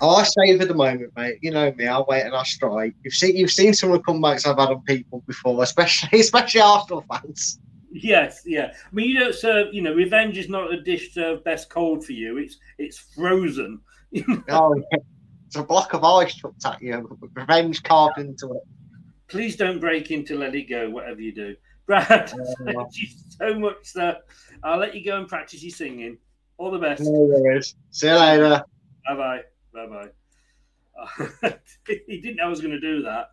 I I savour the moment, mate. You know me. I'll wait and I strike. You've seen you've seen some of the comebacks I've had on people before, especially especially Arsenal fans. Yes, yeah. I mean, you don't serve. You know, revenge is not a dish served best cold for you. It's it's frozen. Oh, yeah. it's a block of ice chucked at you, revenge carved into it. Please don't break into let it go. Whatever you do, Brad. thank you so much, sir. I'll let you go and practice your singing. All the best. No worries. See you later. Bye bye. Bye bye. he didn't know I was going to do that.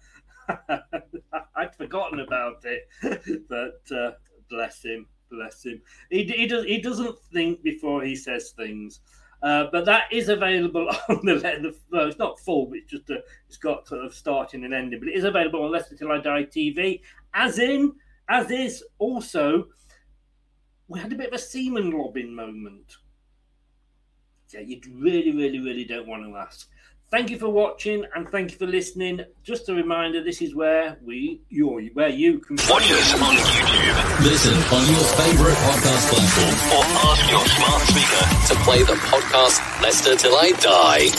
I'd forgotten about it, but uh, bless him, bless him. He, he does he doesn't think before he says things. Uh, but that is available on the the well, it's not full, but it's just a, it's got sort of starting and ending. But it is available on Leicester Till I Die TV, as in as is also. We had a bit of a semen lobbing moment. Yeah, you really, really, really don't want to ask. Thank you for watching and thank you for listening. Just a reminder, this is where we, you, where you can Watch us on YouTube. Listen on your favourite podcast platform or ask your smart speaker to play the podcast Leicester Till I Die.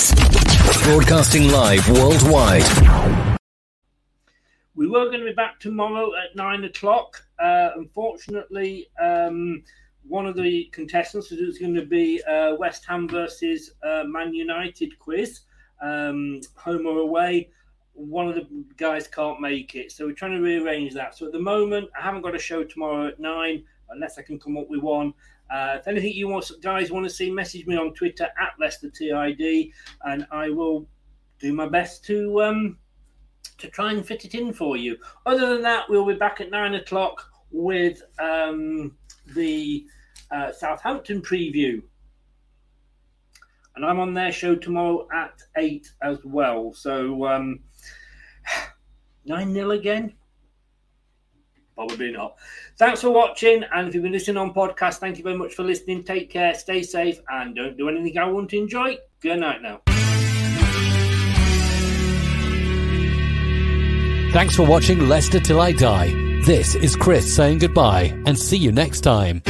Broadcasting live worldwide. We were going to be back tomorrow at nine o'clock. Uh, unfortunately, um, one of the contestants is going to be uh, West Ham versus uh, Man United quiz, um, home or away. One of the guys can't make it, so we're trying to rearrange that. So at the moment, I haven't got a show tomorrow at nine, unless I can come up with one. Uh, if anything you want, guys want to see, message me on Twitter at Leicester TID, and I will do my best to um, to try and fit it in for you. Other than that, we'll be back at nine o'clock with um, the uh, Southampton preview. And I'm on their show tomorrow at eight as well. So um, 9 0 again? Probably not. Thanks for watching. And if you've been listening on podcast, thank you very much for listening. Take care, stay safe, and don't do anything I won't enjoy. Good night now. Thanks for watching Leicester Till I Die. This is Chris saying goodbye and see you next time.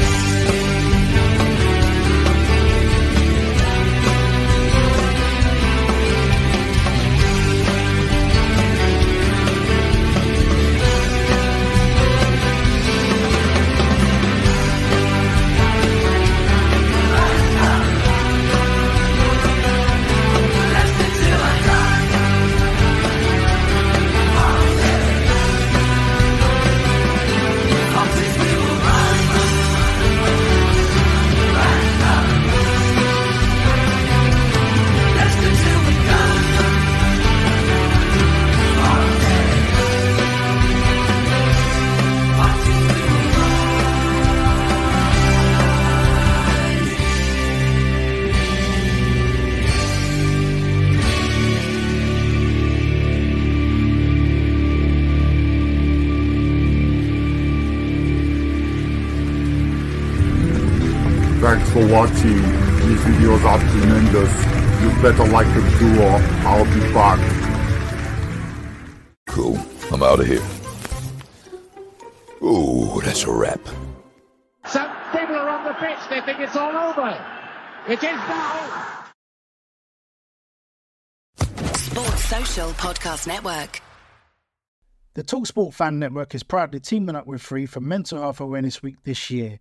Watching. These videos are tremendous. You better like them too or I'll be back. Cool. I'm out of here. Ooh, that's a wrap. Some people are on the pitch, they think it's all over. It is now. Sports Social Podcast Network. The Talksport Fan Network is proudly teaming up with Free for Mental Health Awareness Week this year.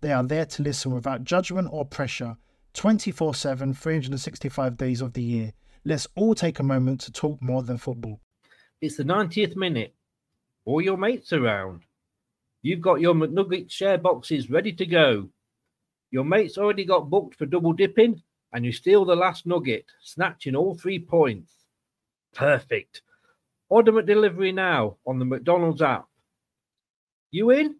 They are there to listen without judgment or pressure 24 7, 365 days of the year. Let's all take a moment to talk more than football. It's the 90th minute. All your mates around. You've got your McNugget share boxes ready to go. Your mates already got booked for double dipping, and you steal the last nugget, snatching all three points. Perfect. Order McDelivery now on the McDonald's app. You in?